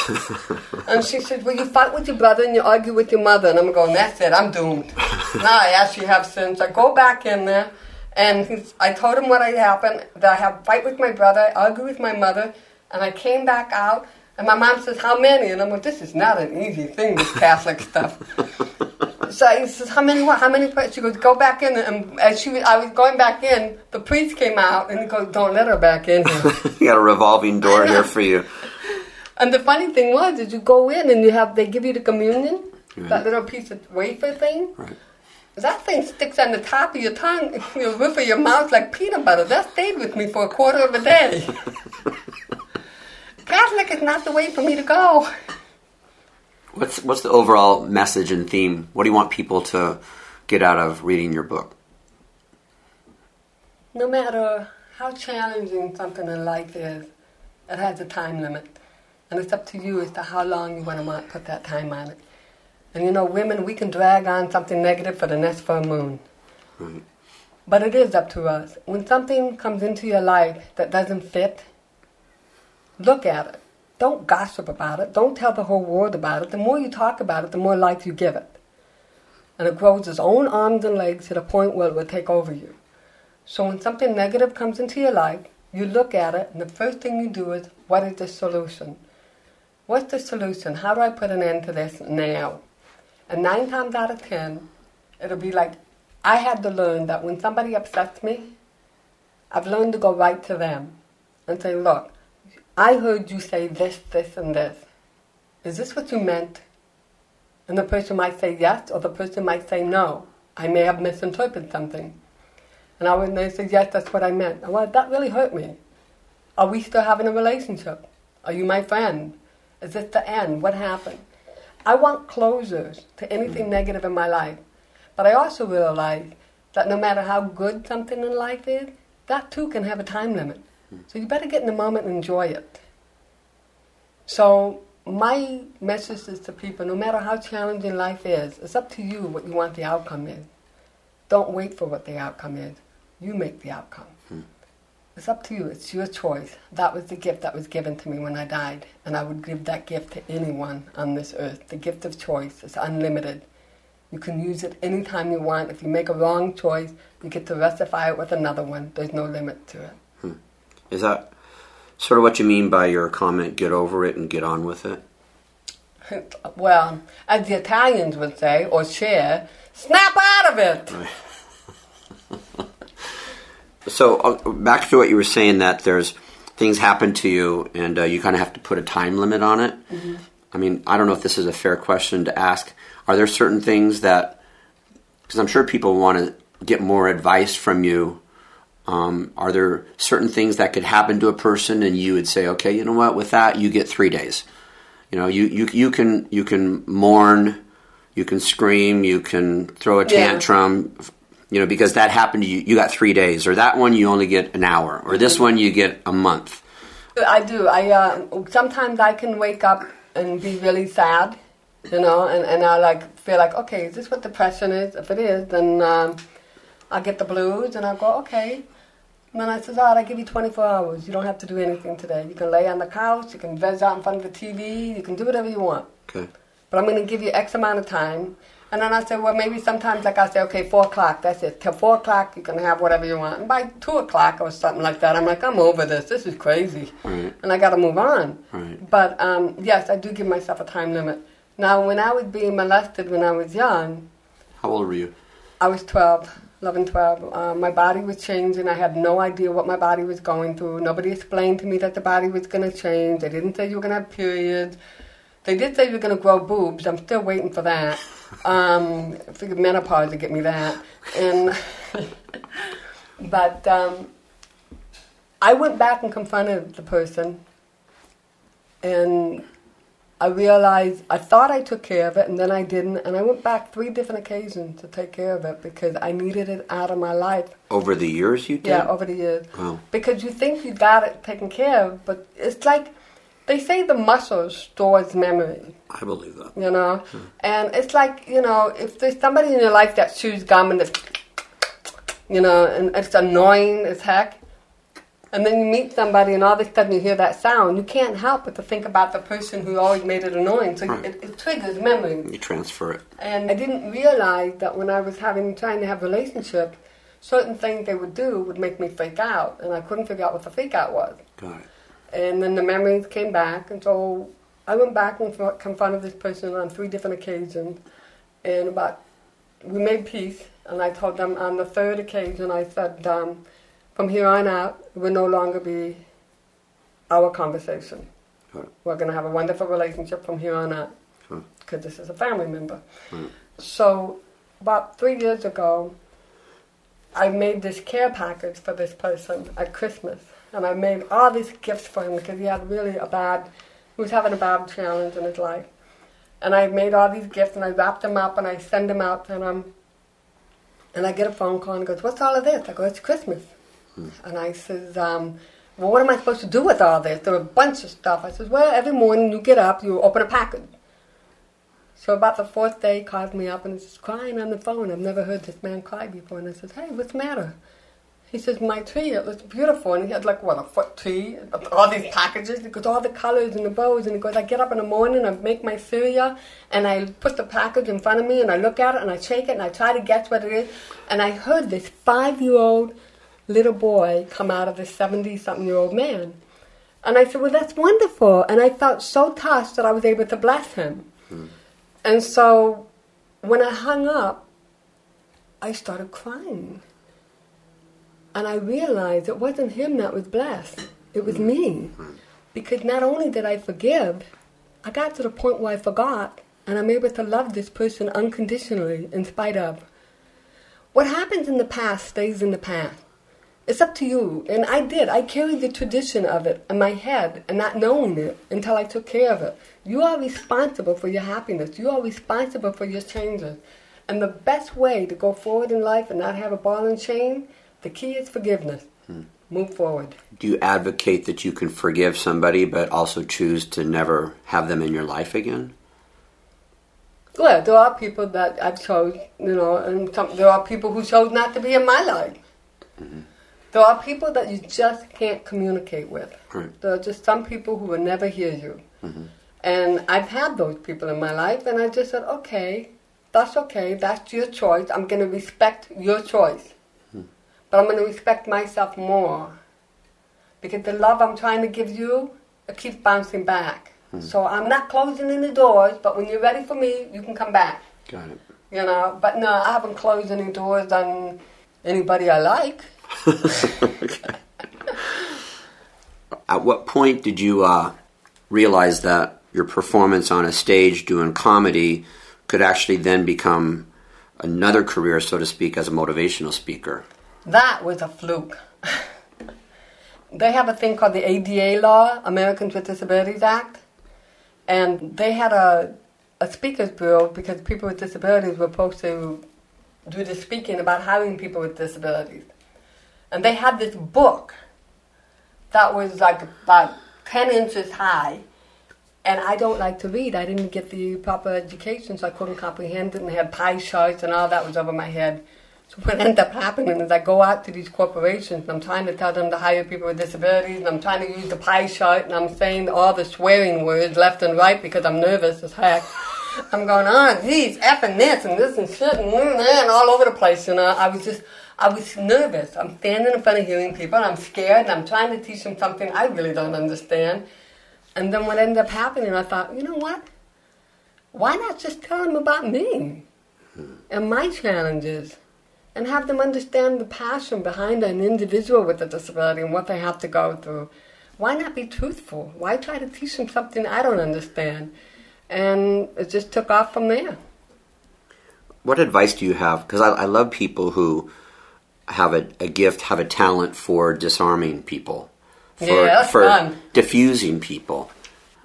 *laughs* and she said, "Well, you fight with your brother and you argue with your mother." And I'm going, "That's it. I'm doomed." *laughs* now I actually have sins. I go back in there, and he's, I told him what had happened. That I have fight with my brother, I argue with my mother, and I came back out. And my mom says, "How many?" And I'm like, "This is not an easy thing. This Catholic stuff." So he says, "How many? What? How many?" prayers?" She goes, "Go back in." And as she, was, I was going back in, the priest came out and he goes, "Don't let her back in here." *laughs* you got a revolving door here for you. and the funny thing was, is you go in and you have they give you the communion, that little piece of wafer thing. Right. That thing sticks on the top of your tongue, *laughs* your roof of your mouth like peanut butter. That stayed with me for a quarter of a day. *laughs* Catholic is not the way for me to go. What's what's the overall message and theme? What do you want people to get out of reading your book? No matter how challenging something in life is, it has a time limit. And it's up to you as to how long you want to put that time on it. And you know, women, we can drag on something negative for the next full moon. Right. But it is up to us. When something comes into your life that doesn't fit, look at it. Don't gossip about it. Don't tell the whole world about it. The more you talk about it, the more life you give it. And it grows its own arms and legs to the point where it will take over you. So when something negative comes into your life, you look at it, and the first thing you do is, what is the solution? What's the solution? How do I put an end to this now? And nine times out of ten, it'll be like, I had to learn that when somebody upsets me, I've learned to go right to them and say, look, I heard you say this, this, and this. Is this what you meant? And the person might say yes, or the person might say no. I may have misinterpreted something. And I would they say, yes, that's what I meant. Well, that really hurt me. Are we still having a relationship? Are you my friend? Is this the end? What happened? I want closures to anything negative in my life. But I also realize that no matter how good something in life is, that too can have a time limit. So you better get in the moment and enjoy it. So my message is to people, no matter how challenging life is, it's up to you what you want the outcome is. Don't wait for what the outcome is. You make the outcome. Hmm. It's up to you. It's your choice. That was the gift that was given to me when I died, and I would give that gift to anyone on this earth. The gift of choice is unlimited. You can use it anytime you want. If you make a wrong choice, you get to rectify it with another one. There's no limit to it. Is that sort of what you mean by your comment? Get over it and get on with it. Well, as the Italians would say, or Cher, snap out of it. So uh, back to what you were saying that there's things happen to you and uh, you kind of have to put a time limit on it. I mean, I don't know if this is a fair question to ask. Are there certain things that because I'm sure people want to get more advice from you. Um, are there certain things that could happen to a person, and you would say, okay, you know what? With that, you get three days. You know, you you you can you can mourn, you can scream, you can throw a Yeah. tantrum. You know, because that happened to you, you got three days, or that one you only get an hour, or this one you get a month. I do. I uh, sometimes I can wake up and be really sad, you know, and, and I like feel like, okay, is this what depression is? If it is, then um, I get the blues, and I go, okay. And then I says, all right, I give you 24 hours. You don't have to do anything today. You can lay on the couch, you can veg out in front of the TV, you can do whatever you want. Okay. But I'm going to give you X amount of time. And then I said, well, maybe sometimes, like I say, okay, 4 o'clock, that's it. Till 4 o'clock, you can have whatever you want. And by 2 o'clock or something like that, I'm like, I'm over this. This is crazy. Right. And I got to move on. Right. But um, yes, I do give myself a time limit. Now, when I was being molested when I was young, How old were you? I was 12, 11, 12. Uh, my body was changing. I had no idea what my body was going through. Nobody explained to me that the body was going to change. They didn't say you were going to have periods. They did say you were going to grow boobs. I'm still waiting for that. *laughs* Um, I figured menopause would get me that. And *laughs* but um, I went back and confronted the person, and I realized I thought I took care of it, and then I didn't. And I went back three different occasions to take care of it because I needed it out of my life. Over the years you did? Yeah, over the years. Wow. Because you think you got it taken care of, but it's like they say the muscle stores memory, I believe that. you know? Hmm. And it's like, you know, if there's somebody in your life that chews gum and it's, you know, and it's annoying as heck, and then you meet somebody and all of a sudden you hear that sound, you can't help but to think about the person who always made it annoying. So Right. it, it triggers memory. You transfer it. And I didn't realize that when I was having trying to have relationship, certain things they would do would make me freak out, and I couldn't figure out what the freak out was. Got it. And then the memories came back, and so I went back and confronted this person on three different occasions, and about we made peace. And I told them on the third occasion, I said, um, from here on out, it will no longer be our conversation. It. We're going to have a wonderful relationship from here on out because this is a family member. Right. So, about three years ago, I made this care package for this person at Christmas, and I made all these gifts for him because he had really a bad, he was having a bad challenge in his life, and I made all these gifts and I wrapped them up and I send them out and um, and I get a phone call and he goes, "What's all of this?" I go, "It's Christmas," and I says, um, "Well, what am I supposed to do with all this?" There were a bunch of stuff. I says, "Well, every morning you get up, you open a package." So about the fourth day, he called me up and he's crying on the phone. I've never heard this man cry before. And I says, hey, what's the matter? He says, my tree, it looks beautiful. And he had like, what, a foot tree? All these packages. Goes, all the colors and the bows. And he goes, I get up in the morning, I make my cereal, and I put the package in front of me, and I look at it, and I shake it, and I try to guess what it is. And I heard this five-year-old little boy come out of this 70-something-year-old man. And I said, well, that's wonderful. And I felt so touched that I was able to bless him. Hmm. And so when I hung up, I started crying. And I realized it wasn't him that was blessed, it was hmm. me. Hmm. Because not only did I forgive, I got to the point where I forgot, and I'm able to love this person unconditionally in spite of. What happens in the past stays in the past. It's up to you. And I did. I carried the tradition of it in my head and not knowing it until I took care of it. You are responsible for your happiness. You are responsible for your changes. And the best way to go forward in life and not have a ball and chain, the key is forgiveness. Hmm. Move forward. Do you advocate that you can forgive somebody but also choose to never have them in your life again? Well, there are people that I've chose, you know, and some, there are people who chose not to be in my life. Mm-hmm. There are people that you just can't communicate with. Right. There are just some people who will never hear you. Mm-hmm. And I've had those people in my life, and I just said, okay, that's okay, that's your choice. I'm going to respect your choice. Hmm. But I'm going to respect myself more. Because the love I'm trying to give you, it keeps bouncing back. Hmm. So I'm not closing any doors, but when you're ready for me, you can come back. Got it. You know, but no, I haven't closed any doors on anybody I like. *laughs* At what point did you uh, realize that your performance on a stage doing comedy could actually then become another career, so to speak, as a motivational speaker? That was a fluke. *laughs* they have a thing called the ADA law, Americans with Disabilities Act, and they had a a speakers bureau because people with disabilities were supposed to do the speaking about hiring people with disabilities. And they had this book that was like about 10 inches high. And I don't like to read. I didn't get the proper education, so I couldn't comprehend it. And they had pie charts and all that was over my head. So what *laughs* ended up happening is I go out to these corporations and I'm trying to tell them to hire people with disabilities and I'm trying to use the pie chart and I'm saying all the swearing words left and right because I'm nervous as heck. I'm going, oh, geez, effing this and this and shit and, mm, and all over the place. You know, I was just, I was nervous. I'm standing in front of hearing people and I'm scared and I'm trying to teach them something I really don't understand. And then what ended up happening, I thought, you know what? Why not just tell them about me hmm. and my challenges? and have them understand the passion behind an individual with a disability and what they have to go through. Why not be truthful? Why try to teach them something I don't understand? And it just took off from there. What advice do you have? Because I, I, love people who have a, a, gift, have a talent for disarming people, for, yeah, for fun. diffusing people.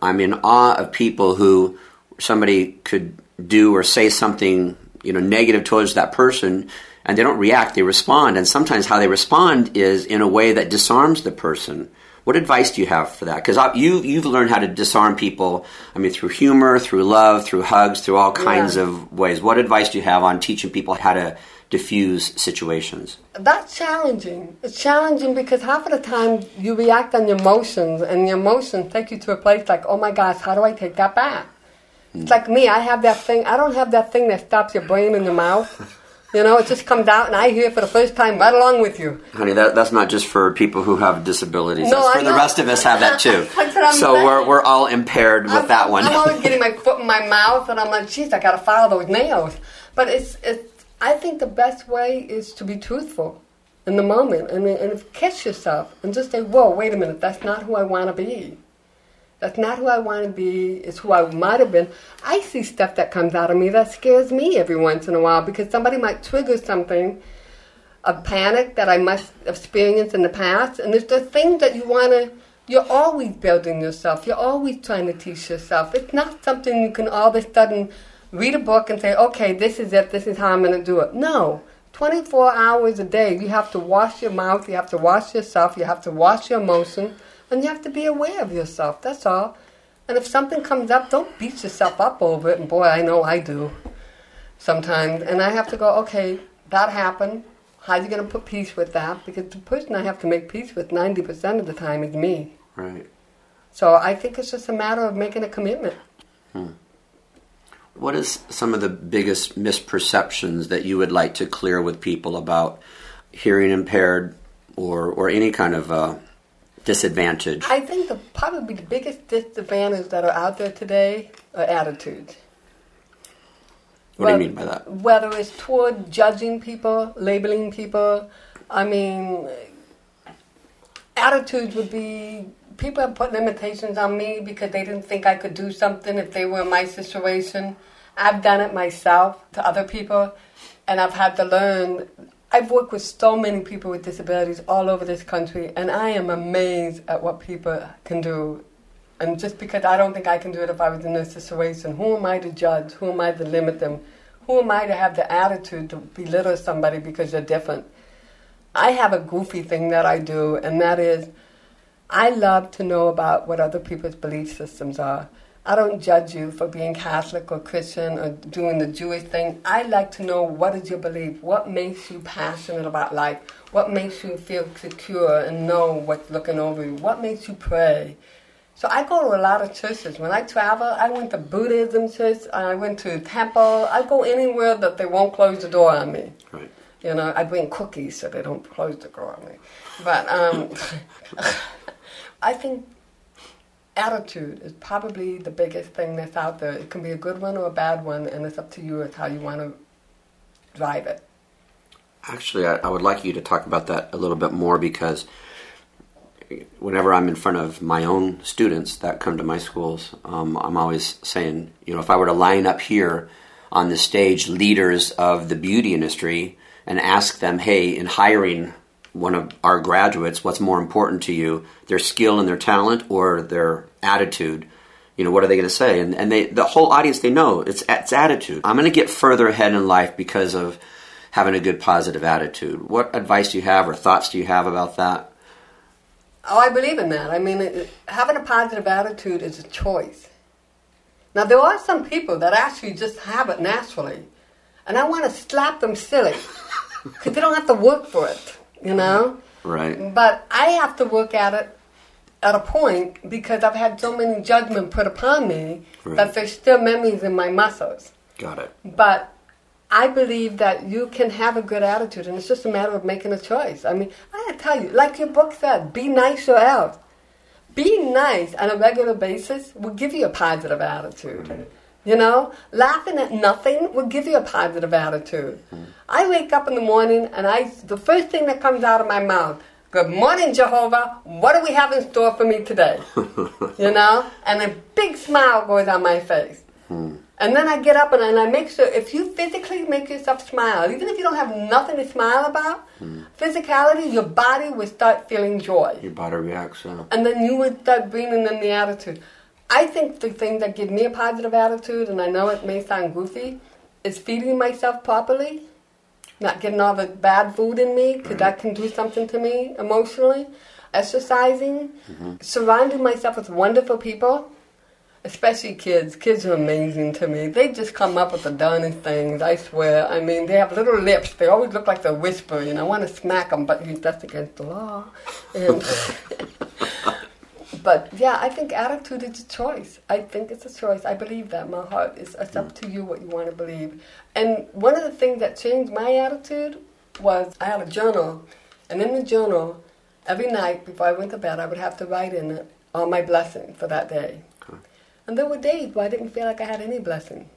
I'm in awe of people who somebody could do or say something you know negative towards that person and they don't react, they respond. And sometimes how they respond is in a way that disarms the person. What advice do you have for that? Because you you've learned how to disarm people. I mean, through humor, through love, through hugs, through all kinds yeah. of ways. What advice do you have on teaching people how to diffuse situations? That's challenging. It's challenging because half of the time you react on your emotions, and your emotions take you to a place like, oh my gosh, how do I take that back? Mm. It's like me. I have that thing. I don't have that thing that stops your brain in your mouth. *laughs* You know, it just comes out, and I hear it for the first time right along with you. Honey, that, that's not just for people who have disabilities. No, that's for I the know. rest of us have that too. *laughs* That's what I'm so saying. we're, we're all impaired with I'm, that one. I'm always getting my *laughs* foot in my mouth, and I'm like, geez, I got to file those nails. But it's, it's, I think the best way is to be truthful in the moment and, and catch yourself and just say, whoa, wait a minute, that's not who I want to be. That's not who I want to be. It's who I might have been. I see stuff that comes out of me that scares me every once in a while because somebody might trigger something, a panic that I must have experienced in the past. And it's the thing that you want to, you're always building yourself. You're always trying to teach yourself. It's not something you can all of a sudden read a book and say, okay, this is it, this is how I'm going to do it. No. 24 hours a day, you have to wash your mouth, you have to wash yourself, you have to wash your emotions and you have to be aware of yourself, that's all. And if something comes up, don't beat yourself up over it. And boy, I know I do sometimes. And I have to go, okay, that happened. How are you going to put peace with that? Because the person I have to make peace with 90% of the time is me. Right. So I think it's just a matter of making a commitment. Hmm. What is some of the biggest misperceptions that you would like to clear with people about hearing impaired or, or any kind of uh, disadvantage? I think the probably the biggest disadvantage that are out there today are attitudes. What do you mean by that? Whether it's toward judging people, labeling people, I mean, attitudes would be people have put limitations on me because they didn't think I could do something if they were in my situation. I've done it myself to other people, and I've had to learn I've worked with so many people with disabilities all over this country, and I am amazed at what people can do. And just because I don't think I can do it if I was in this situation, who am I to judge? Who am I to limit them? Who am I to have the attitude to belittle somebody because they're different? I have a goofy thing that I do, and that is I love to know about what other people's belief systems are. I don't judge you for being Catholic or Christian or doing the Jewish thing. I like to know what is your belief, what makes you passionate about life, what makes you feel secure and know what's looking over you, what makes you pray. So I go to a lot of churches. When I travel, I went to Buddhism church, I went to temple. I go anywhere that they won't close the door on me. Right. You know, I bring cookies so they don't close the door on me. But um, *laughs* I think attitude is probably the biggest thing that's out there. It can be a good one or a bad one, and it's up to you as how you want to drive it. Actually, I, I, would like you to talk about that a little bit more because whenever I'm in front of my own students that come to my schools, um, I'm always saying, you know, if I were to line up here on the stage leaders of the beauty industry and ask them, hey, in hiring one of our graduates, what's more important to you, their skill and their talent or their attitude? You know, what are they going to say? And, and they, the whole audience, they know it's, it's attitude. I'm going to get further ahead in life because of having a good positive attitude. What advice do you have or thoughts do you have about that? Oh, I believe in that. I mean, it, having a positive attitude is a choice. Now, there are some people that actually just have it naturally, and I want to slap them silly because they don't have to work for it, you know? Right. But I have to work at it at a point because I've had so many judgment put upon me Right. that there's still memories in my muscles. Got it. But I believe that you can have a good attitude, and it's just a matter of making a choice. I mean, I gotta tell you, like your book said, be nice or else. Being nice on a regular basis will give you a positive attitude. Mm-hmm. You know, laughing at nothing will give you a positive attitude. I wake up in the morning and I, the first thing that comes out of my mouth, "Good morning, Jehovah. What do we have in store for me today?" *laughs* you know, and a big smile goes on my face. And then I get up and, and I make sure if you physically make yourself smile, even if you don't have nothing to smile about, physicality, your body will start feeling joy. Your body reacts. Uh, And then you would start bringing in the attitude. I think the thing that gives me a positive attitude, and I know it may sound goofy, is feeding myself properly, not getting all the bad food in me, because that can do something to me emotionally. Exercising, mm-hmm. surrounding myself with wonderful people, especially kids. Kids are amazing to me. They just come up with the darnest things, I swear. I mean, they have little lips. They always look like they're whispering. And I want to smack them, but that's against the law. And *laughs* *laughs* but yeah, I think attitude is a choice. I think it's a choice. I believe that. My heart is it's up mm. to you what you want to believe. And one of the things that changed my attitude was I had a journal, and in the journal, every night before I went to bed, I would have to write in it all my blessings for that day. And there were days where I didn't feel like I had any blessing.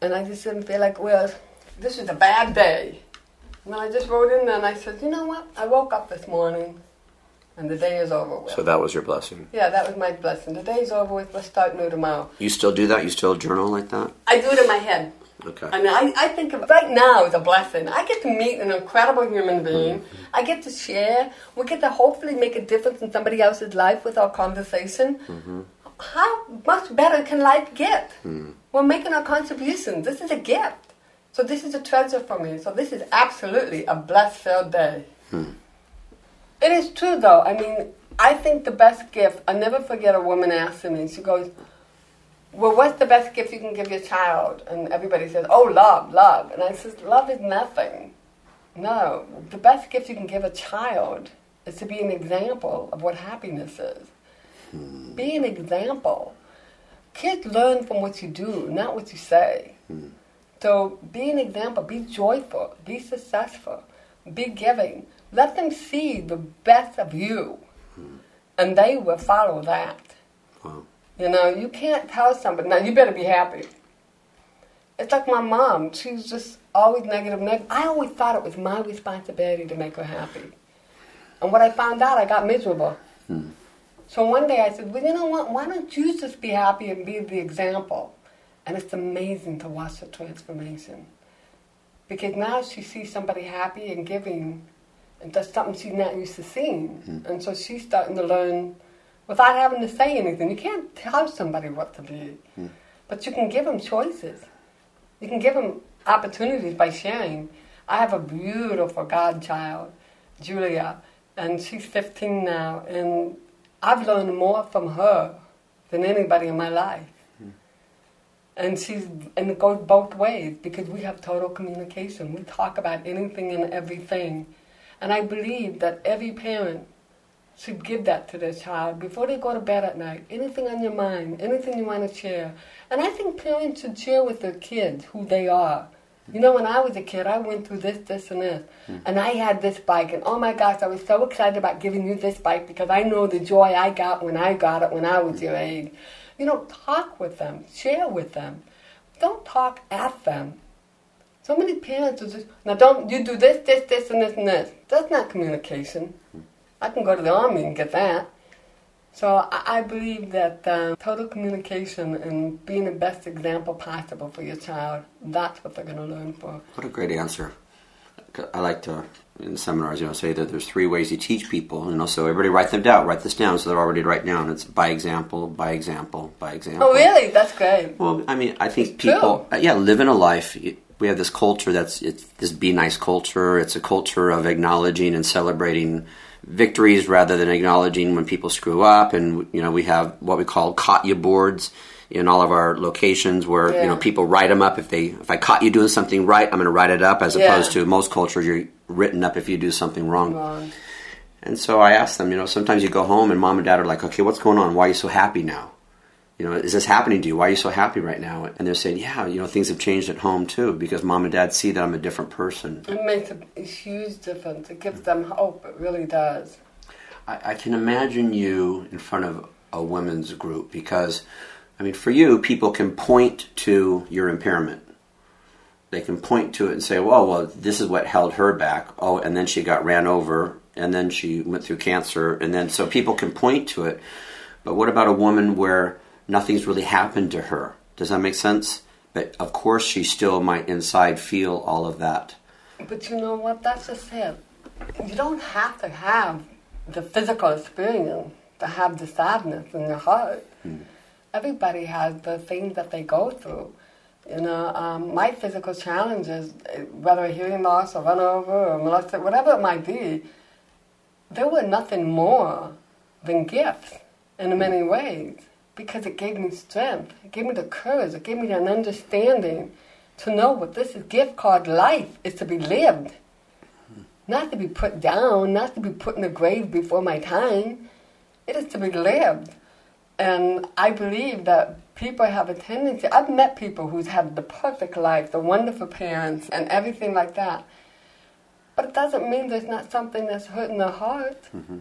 And I just didn't feel like, well, this is a bad day. And then I just wrote in there and I said, you know what? I woke up this morning and the day is over with. so that was your blessing. yeah, that was my blessing. The day's over with. Let's start new tomorrow. You still do that? You still journal like that? I do it in my head. Okay. I mean, I, I think of right now as a blessing. I get to meet an incredible human mm-hmm. being. I get to share. We get to hopefully make a difference in somebody else's life with our conversation. Mm-hmm. How much better can life get? Mm. We're making our contributions. This is a gift. So this is a treasure for me. So this is absolutely a blessed filled day. Hmm. It is true though. I mean, I think the best gift, I never forget a woman asking me, she goes, well, what's the best gift you can give your child? And everybody says, oh, love, love. And I says, love is nothing. No, the best gift you can give a child is to be an example of what happiness is. Hmm. Be an example. Kids learn from what you do, not what you say. Hmm. So be an example. Be joyful. Be successful. Be giving. Let them see the best of you, and they will follow that. Wow. You know, you can't tell somebody, now you better be happy. It's like my mom. She's just always negative, negative. I always thought it was my responsibility to make her happy. And when I found out, I got miserable. Hmm. So one day I said, well, you know what? Why don't you just be happy and be the example? And it's amazing to watch the transformation. Because now she sees somebody happy and giving, that's something she's not used to seeing. Hmm. And so she's starting to learn without having to say anything. You can't tell somebody what to be, hmm. but you can give them choices. You can give them opportunities by sharing. I have a beautiful godchild, Julia, and she's 15 now, and I've learned more from her than anybody in my life. Hmm. And she's and it goes both ways because we have total communication. We talk about anything and everything. And I believe that every parent should give that to their child before they go to bed at night. Anything on your mind, anything you want to share. And I think parents should share with their kids who they are. You know, when I was a kid, I went through this, this, and this. Hmm. And I had this bike, and oh my gosh, I was so excited about giving you this bike because I know the joy I got when I got it when I was your hmm. age. You know, talk with them, share with them. Don't talk at them. So many parents are just, now don't, you do this, this, this, and this, and this. That's not communication. I can go to the army and get that. So I I believe that uh, total communication and being the best example possible for your child, that's what they're going to learn for. What a great answer. I like to, in seminars, you know, say that there's three ways you teach people, you know, so everybody write them down, write this down so they're already write down. It's by example, by example, by example. Oh, really? That's great. Well, I mean, I think It's people, true. yeah, living a life. We have this culture that's it's this be nice culture. It's a culture of acknowledging and celebrating victories rather than acknowledging when people screw up. And you know, we have what we call caught you boards in all of our locations where you know people write them up if they if I caught you doing something right, I'm going to write it up. As Yeah. opposed to most cultures, you're written up if you do something wrong. Wrong. And so I asked them, you know, sometimes you go home and mom and dad are like, okay, what's going on? Why are you so happy now? You know, is this happening to you? Why are you so happy right now? And they're saying, yeah, you know, things have changed at home too because mom and dad see that I'm a different person. It makes a, huge difference. It gives them hope. It really does. I, I can imagine you in front of a women's group because, I mean, for you, people can point to your impairment. They can point to it and say, well, well, this is what held her back. Oh, and then she got ran over, and then she went through cancer, and then so people can point to it. But what about a woman where nothing's really happened to her? Does that make sense? But of course, she still might inside feel all of that. But you know what? That's just it. You don't have to have the physical experience to have the sadness in your heart. Everybody has the things that they go through. You know, um, my physical challenges, eh, whether a hearing loss or run over or molested, whatever it might be, there were nothing more than gifts in many ways because it gave me strength. It gave me the courage. It gave me an understanding to know what this is gift called life is to be lived, not to be put down, not to be put in a grave before my time. It is to be lived. And I believe that people have a tendency. I've met people who's had the perfect life, the wonderful parents, and everything like that. But it doesn't mean there's not something that's hurting their heart. Mm-hmm.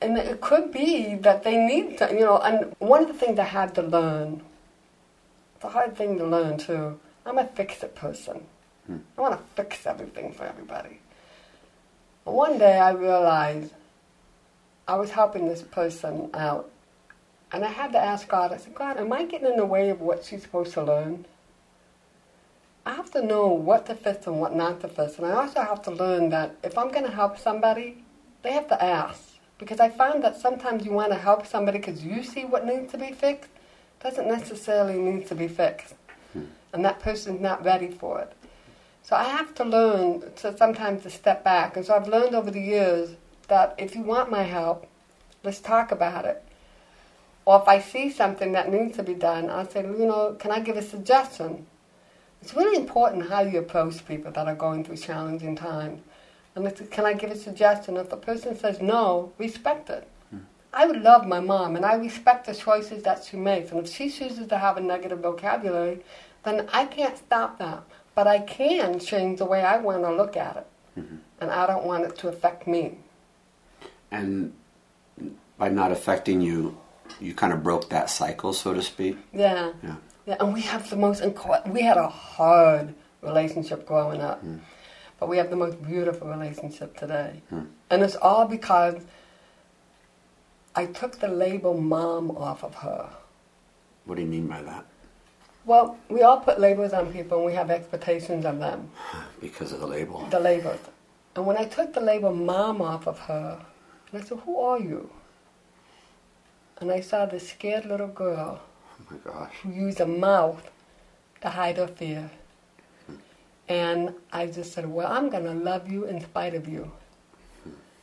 And it could be that they need to, you know, and one of the things I had to learn, it's a hard thing to learn too. I'm a fix it person. Hmm. I want to fix everything for everybody. But one day I realized I was helping this person out. And I had to ask God, I said, God, am I getting in the way of what she's supposed to learn? I have to know what to fix and what not to fix. And I also have to learn that if I'm going to help somebody, they have to ask. Because I find that sometimes you want to help somebody because you see what needs to be fixed, doesn't necessarily need to be fixed. Hmm. And that person's not ready for it. So I have to learn to sometimes to step back. And so I've learned over the years that if you want my help, let's talk about it. Or if I see something that needs to be done, I'll say, you know, can I give a suggestion? It's really important how you approach people that are going through challenging times. And it's, can I give a suggestion? If the person says no, respect it. Hmm. I would love my mom, and I respect the choices that she makes. And if she chooses to have a negative vocabulary, then I can't stop that. But I can change the way I want to look at it. Mm-hmm. And I don't want it to affect me. And by not affecting you, you kind of broke that cycle, so to speak. Yeah. Yeah. Yeah, and we have the most inco- we had a hard relationship growing up, hmm. But we have the most beautiful relationship today, hmm. and it's all because I took the label "mom" off of her. What do you mean by that? Well, we all put labels on people, and we have expectations of them. *sighs* Because of the label. The labels, and when I took the label "mom" off of her, and I said, "Who are you?" And I saw this scared little girl Oh my gosh. who use a mouth to hide her fear. And I just said, Well, I'm going to love you in spite of you.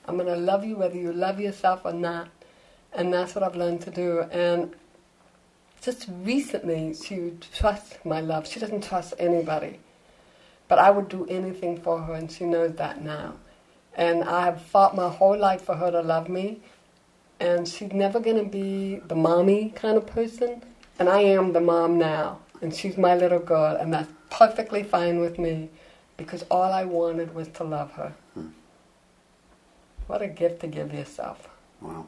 I'm going to love you whether you love yourself or not. And that's what I've learned to do. And just recently, she trusts my love. She doesn't trust anybody. But I would do anything for her, and she knows that now. And I have fought my whole life for her to love me. And she's never going to be the mommy kind of person. And I am the mom now. And she's my little girl. And that's perfectly fine with me because all I wanted was to love her. Hmm. What a gift to give yourself. Wow.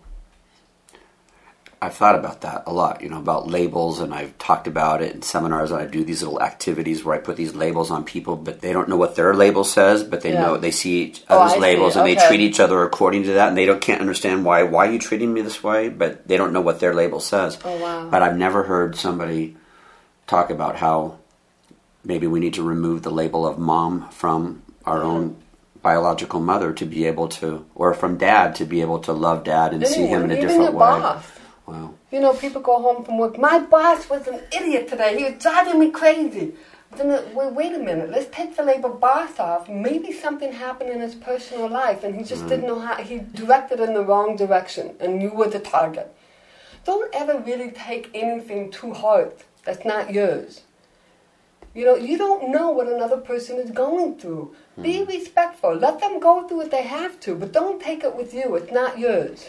I've thought about that a lot, you know, about labels, and I've talked about it in seminars. And I do these little activities where I put these labels on people, but they don't know what their label says, but they Yeah. know they see each Oh, other's see. labels and they treat each other according to that, and they don't can't understand why why are you treating me this way, but they don't know what their label says. Oh, wow. But I've never heard somebody talk about how maybe we need to remove the label of mom from our own biological mother to be able to, or from dad to be able to love dad and see him in a different way. boss. Wow. You know, people go home from work. My boss was an idiot today. He was driving me crazy. Then, uh, wait, wait a minute. Let's take the label boss off. Maybe something happened in his personal life, and he just Mm. didn't know how. He directed in the wrong direction, and you were the target. Don't ever really take anything too hard. That's not yours. You know, you don't know what another person is going through. Be Mm. respectful. Let them go through what they have to, but don't take it with you. It's not yours.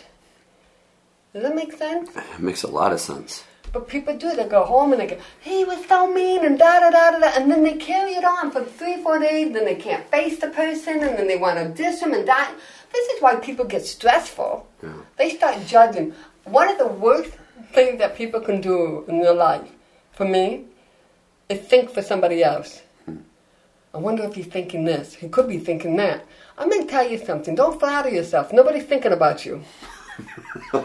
Does that make sense? It makes a lot of sense. But people do. They go home and they go, he was so mean and da da da da da. And then they carry it on for three, four days. Then they can't face the person and then they want to diss them and die. This is why people get stressful. Yeah. They start judging. One of the worst things that people can do in their life, for me, is think for somebody else. I wonder if he's thinking this. He could be thinking that. I'm going to tell you something. Don't flatter yourself. Nobody's thinking about you. *laughs*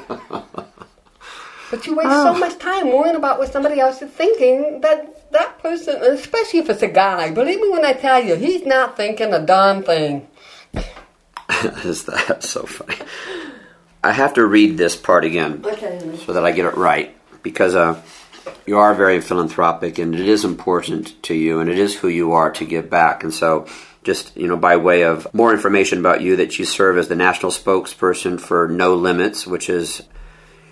But you waste so much time worrying about what somebody else is thinking that that person, especially if it's a guy, believe me when I tell you, he's not thinking a darn thing. *laughs* Is that so funny? I have to read this part again Okay. so that I get it right because uh, you are very philanthropic and it is important to you and it is who you are to give back. And so, just you know, by way of more information about you, that you serve as the national spokesperson for No Limits, which is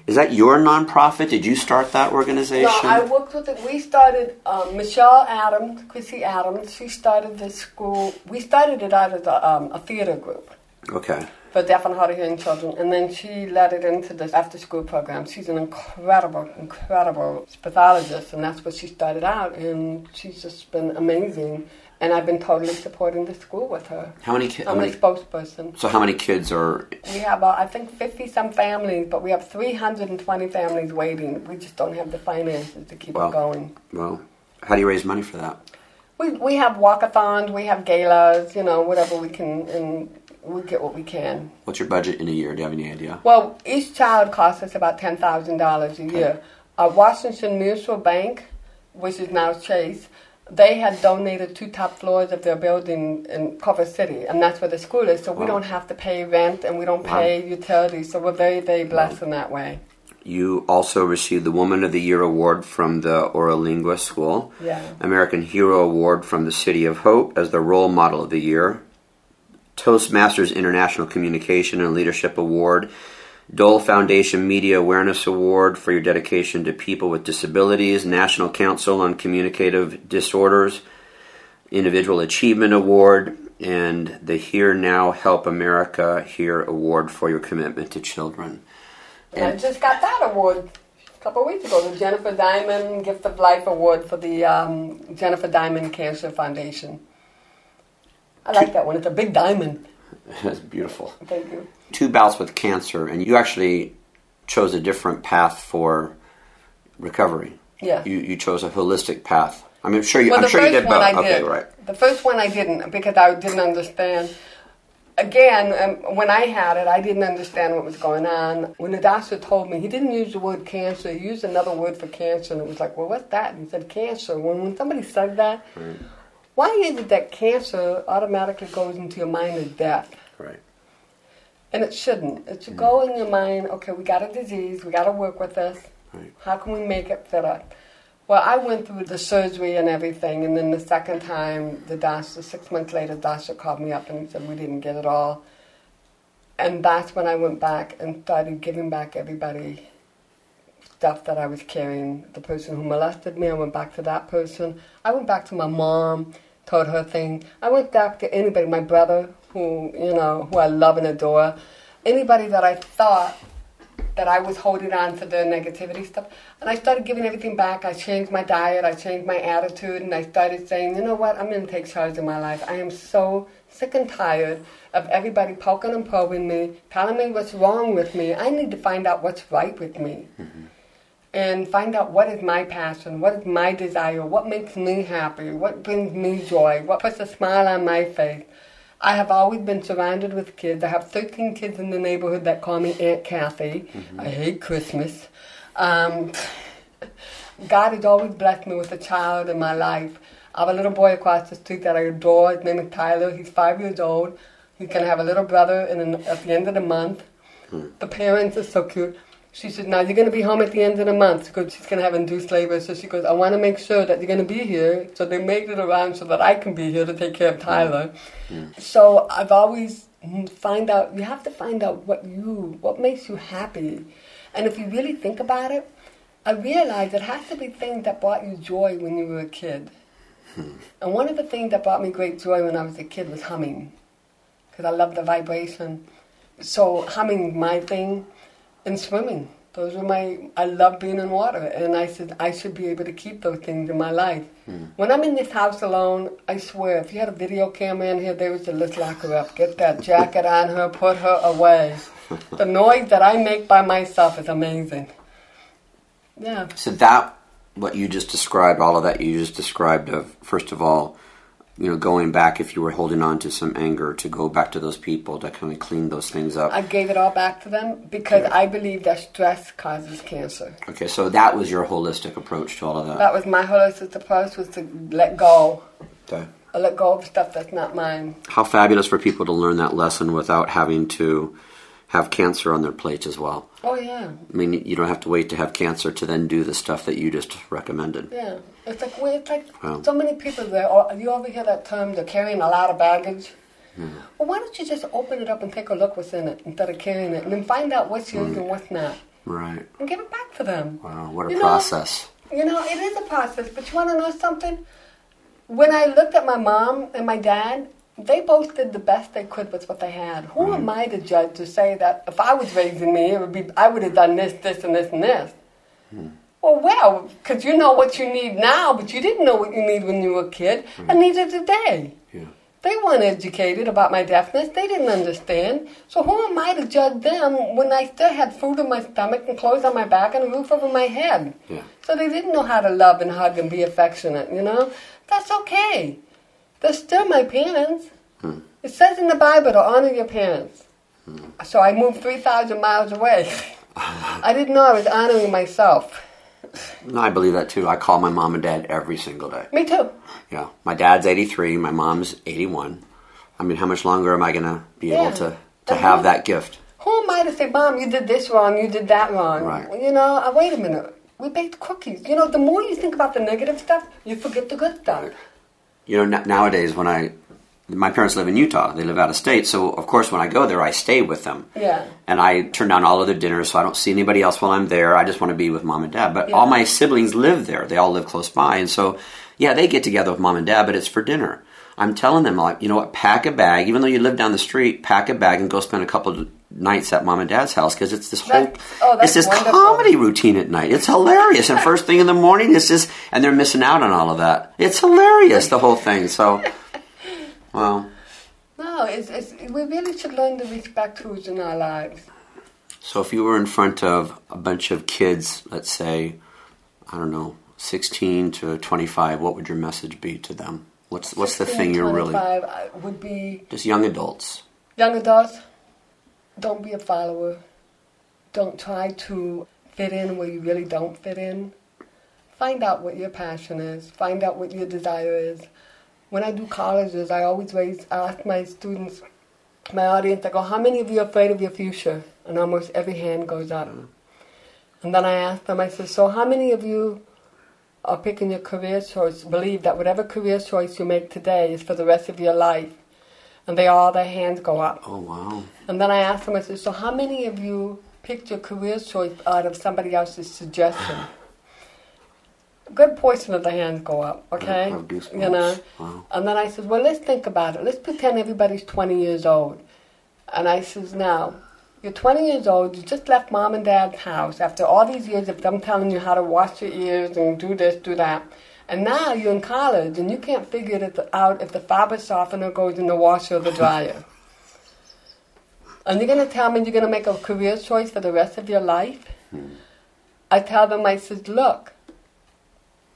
is that your nonprofit? Did you start that organization? No, I worked with it. We started, um, Michelle Adams, Chrissy Adams, she started this school. We started it out as a, um, a theater group. okay. For deaf and hard of hearing children, and then she led it into this after school program. She's an incredible, incredible pathologist, and that's what she started out, and she's just been amazing. And I've been totally supporting the school with her. How many kids? I'm the spokesperson. So how many kids are? We have, uh, I think, 50 some families, but we have 320 families waiting. We just don't have the finances to keep Wow. it going. Well, how do you raise money for that? We, we have walkathons, we have galas, you know, whatever we can, and we get what we can. What's your budget in a year? Do you have any idea? Well, each child costs us about ten thousand dollars a year. Uh, Washington Mutual Bank, which is now Chase, they had donated two top floors of their building in Culver City, and that's where the school is. So we don't have to pay rent and we don't Wow. pay utilities. So we're very, very blessed in that way. You also received the Woman of the Year award from the Oralingua School, Yeah. American Hero Award from the City of Hope as the Role Model of the Year, Toastmasters International Communication and Leadership Award, Dole Foundation Media Awareness Award for your dedication to people with disabilities, National Council on Communicative Disorders, Individual Achievement Award, and the Hear Now Help America Hear Award for your commitment to children. And I just got that award a couple of weeks ago, the Jennifer Diamond Gift of Life Award for the um, Jennifer Diamond Cancer Foundation. I like that one. It's a big diamond. *laughs* That's beautiful. Thank you. two bouts with cancer, and you actually chose a different path for recovery. Yeah. You you chose a holistic path. I mean, I'm sure you. Well, I'm the sure you first did one both. I okay, did. right. The first one I didn't because I didn't understand. Again, um, when I had it, I didn't understand what was going on. When the doctor told me, he didn't use the word cancer, he used another word for cancer, and it was like, well, what's that? And he said cancer. When, when somebody said that, why is it that cancer automatically goes into your mind as death? Right. And it shouldn't. It should mm. go in your mind, okay, we got a disease, we got to work with this. Right. How can we make it fit up? Well, I went through the surgery and everything, and then the second time, the doctor, six months later, the doctor called me up and said we didn't get it all. And that's when I went back and started giving back everybody stuff that I was carrying. The person who molested me, I went back to that person. I went back to my mom, told her thing. I went back to anybody, my brother, who, you know, who I love and adore. Anybody that I thought that I was holding on to the negativity stuff. And I started giving everything back. I changed my diet, I changed my attitude, and I started saying, you know what, I'm going to take charge of my life. I am so sick and tired of everybody poking and probing me, telling me what's wrong with me. I need to find out what's right with me. Mm-hmm. And find out what is my passion, what is my desire, what makes me happy, what brings me joy, what puts a smile on my face. I have always been surrounded with kids. I have 13 kids in the neighborhood that call me Aunt Kathy. Mm-hmm. I hate Christmas. Um, God has always blessed me with a child in my life. I have a little boy across the street that I adore. His name is Tyler. He's five years old. He's going to have a little brother in at the end of the month. Hmm. The parents are so cute. She said, now you're going to be home at the end of the month because she's going to have induced labor. So she goes, I want to make sure that you're going to be here. So they made it around so that I can be here to take care of Tyler. Mm. So I've always find out, you have to find out what you, what makes you happy. And if you really think about it, I realized it has to be things that brought you joy when you were a kid. Hmm. And one of the things that brought me great joy when I was a kid was humming, because I love the vibration. So humming my thing, and swimming. Those were my. I love being in water, and I said I should be able to keep those things in my life. Hmm. When I'm in this house alone, I swear, if you had a video camera in here, they would say, "Let's lock her up. Get that jacket on her. Put her away." *laughs* the noise that I make by myself is amazing. Yeah. So that what you just described, all of that you just described of first of all, you know, going back if you were holding on to some anger to go back to those people to kind of clean those things up. I gave it all back to them because yeah. I believe that stress causes cancer. Okay, so that was your holistic approach to all of that. That was my holistic approach was to let go. Okay. I let go of stuff that's not mine. How fabulous for people to learn that lesson without having to have cancer on their plates as well. Oh yeah. I mean, you don't have to wait to have cancer to then do the stuff that you just recommended. Yeah, it's like it's like wow. so many people there. You ever hear that term? They're carrying a lot of baggage. Yeah. Well, why don't you just open it up and take a look what's in it instead of carrying it, and then find out what's yours mm. and what's not. Right. And give it back to them. Wow, what a you process. Know, you know, it is a process, but you want to know something? When I looked at my mom and my dad, they both did the best they could with what they had. Who mm-hmm. am I to judge to say that if I was raising me, it would be I would have done this, this, and this, and this. Mm. Well, well, because you know what you need now, but you didn't know what you need when you were a kid, mm. and neither did they. Yeah. They weren't educated about my deafness. They didn't understand. So who am I to judge them when I still had food in my stomach and clothes on my back and a roof over my head? Yeah. So they didn't know how to love and hug and be affectionate, you know? That's okay. They're still my parents. Hmm. It says in the Bible to honor your parents. Hmm. So I moved 3,000 miles away. *laughs* I didn't know I was honoring myself. No, I believe that too. I call my mom and dad every single day. Me too. Yeah. My dad's 83, my mom's 81. I mean, how much longer am I going to be yeah. able to, to have that gift? Who am I to say, Mom, you did this wrong, you did that wrong? Right. You know, uh, wait a minute. We baked cookies. You know, the more you think about the negative stuff, you forget the good stuff. You know, n- nowadays when I, my parents live in Utah. They live out of state, so of course when I go there, I stay with them. Yeah. And I turn down all other dinners, so I don't see anybody else while I'm there. I just want to be with mom and dad. But yeah. all my siblings live there. They all live close by, and so yeah, they get together with mom and dad, but it's for dinner. I'm telling them like, you know what, pack a bag. Even though you live down the street, pack a bag and go spend a couple nights at mom and dad's house because it's this whole oh, it's this wonderful. comedy routine at night. It's hilarious, and first thing in the morning, it's just and they're missing out on all of that. It's hilarious, the whole thing. So, *laughs* well, no, it's, it's, we really should learn to respect who's in our lives. So, if you were in front of a bunch of kids, let's say, I don't know, sixteen to twenty-five, what would your message be to them? What's what's the thing you're really uh, would be just young adults. Young adults don't be a follower. Don't try to fit in where you really don't fit in. Find out what your passion is. Find out what your desire is. When I do colleges, I always raise, I ask my students, my audience, I go, how many of you are afraid of your future? And almost every hand goes up. Mm-hmm. And then I ask them, I say, so how many of you are picking your career choice, believe that whatever career choice you make today is for the rest of your life? And they all their hands go up. Oh wow! And then I asked them, I said, "So how many of you picked your career choice out of somebody else's suggestion?" A *sighs* good portion of the hands go up. Okay, you know. Wow. And then I said, "Well, let's think about it. Let's pretend everybody's 20 years old." And I says, "Now." You're 20 years old, you just left mom and dad's house after all these years of them telling you how to wash your ears and do this, do that And now you're in college and you can't figure it out if the fabric softener goes in the washer or the dryer. *laughs* and you're going to tell me you're going to make a career choice for the rest of your life? Hmm. I tell them, I said, look,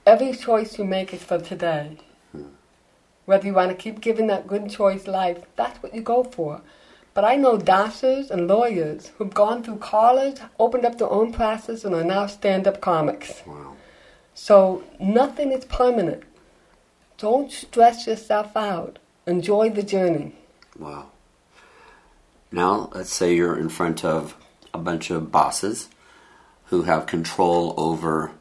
every choice you make is for today. Hmm. Whether you want to keep giving that good choice life, that's what you go for. But I know doctors and lawyers who've gone through college, opened up their own practice, and are now stand up comics. Wow. So nothing is permanent. Don't stress yourself out. Enjoy the journey. Wow. Now, let's say you're in front of a bunch of bosses who have control over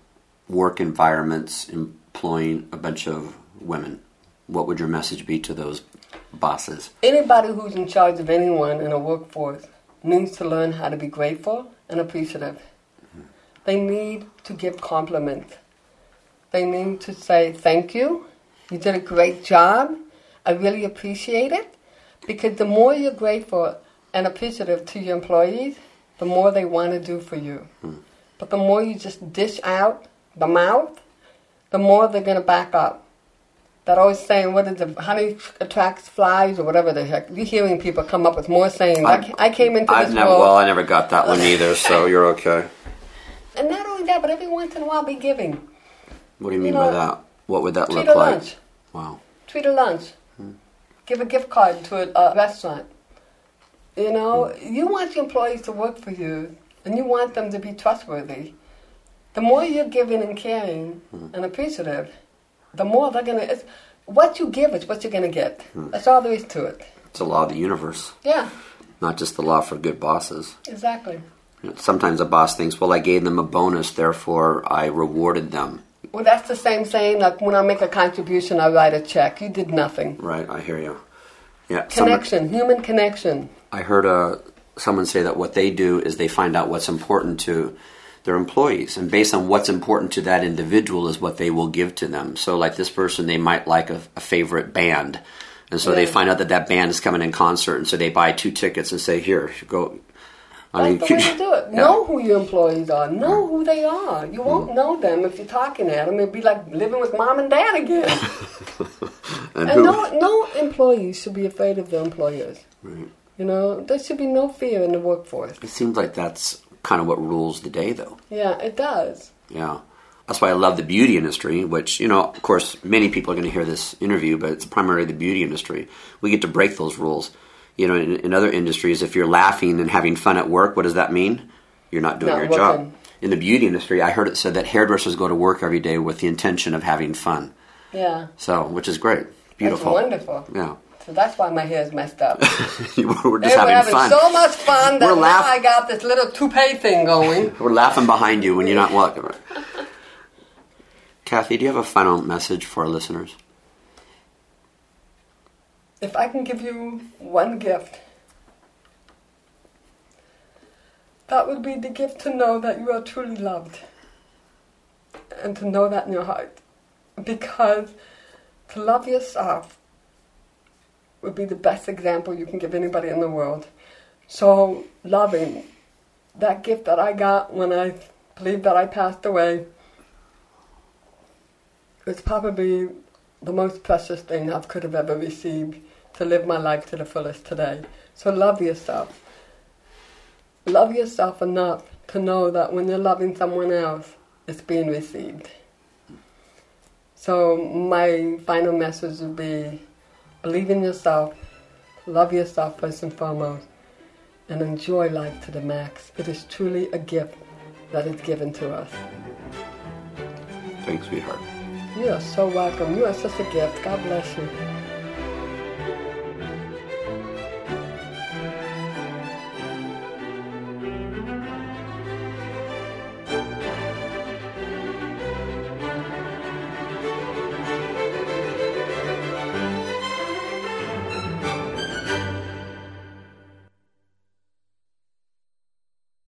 work environments employing a bunch of women. What would your message be to those bosses? Anybody who's in charge of anyone in a workforce needs to learn how to be grateful and appreciative. Mm-hmm. They need to give compliments they need to say thank you. You did a great job. I really appreciate it. Because the more you're grateful and appreciative to your employees, the more they want to do for you. Hmm. But the more you just dish out the mouth, the more they're going to back up. That always saying, what is it, honey attracts flies or whatever the heck. You're hearing people come up with more sayings. I, I came into I've this never, world. Well, I never got that one either, so you're okay. *laughs* And not only that, but every once in a while be giving. What do you mean you know, by that? What would that look like? Lunch. Wow. Treat a lunch. Hmm. Give a gift card to a, a restaurant. You know, hmm. you want your employees to work for you, and you want them to be trustworthy. The more you're giving and caring hmm. and appreciative, the more they're gonna. It's, what you give is what you're gonna get. Hmm. That's all there is to it. It's a law of the universe. Yeah. Not just the law for good bosses. Exactly. Sometimes a boss thinks, well, I gave them a bonus, therefore I rewarded them. Well, that's the same saying. Like when I make a contribution, I write a check. You did nothing. Right. I hear you. Yeah. Connection, someone, human connection. I heard uh, someone say that what they do is they find out what's important to their employees, and based on what's important to that individual is what they will give to them. So, like this person, they might like a, a favorite band. And so yeah. they find out that that band is coming in concert, and so they buy two tickets and say, "Here, go I mean, That's the way to *laughs* do it. Yeah. Know who your employees are. Know who they are. You won't mm. know them if you're talking at them. It'd be like living with mom and dad again. *laughs* and, and no, no employees should be afraid of their employers. Right. You know, there should be no fear in the workforce. It seems like that's kind of what rules the day, though. Yeah, it does. Yeah. That's why I love the beauty industry, which, you know, of course, many people are going to hear this interview, but it's primarily the beauty industry. We get to break those rules you know, in, in, other industries, if you're laughing and having fun at work, what does that mean? You're not doing not your working. job. In the beauty industry, I heard it said that hairdressers go to work every day with the intention of having fun. Yeah. So, which is great. Beautiful. That's wonderful. Yeah. So that's why my hair is messed up. *laughs* we're just having, having fun. so much fun that we're laugh- I got this little toupee thing going. *laughs* we're laughing behind you when you're not looking. *laughs* Kathy, do you have a final message for our listeners? If I can give you one gift, that would be the gift to know that you are truly loved and to know that in your heart. Because to love yourself would be the best example you can give anybody in the world. So, loving that gift that I got when I believe that I passed away was probably the most precious thing I could have ever received to live my life to the fullest today. So love yourself. Love yourself enough to know that when you're loving someone else, it's being received. So my final message would be believe in yourself, love yourself first and foremost, and enjoy life to the max. It is truly a gift that is given to us. Thanks, sweetheart. You are so welcome. You are such a gift. God bless you.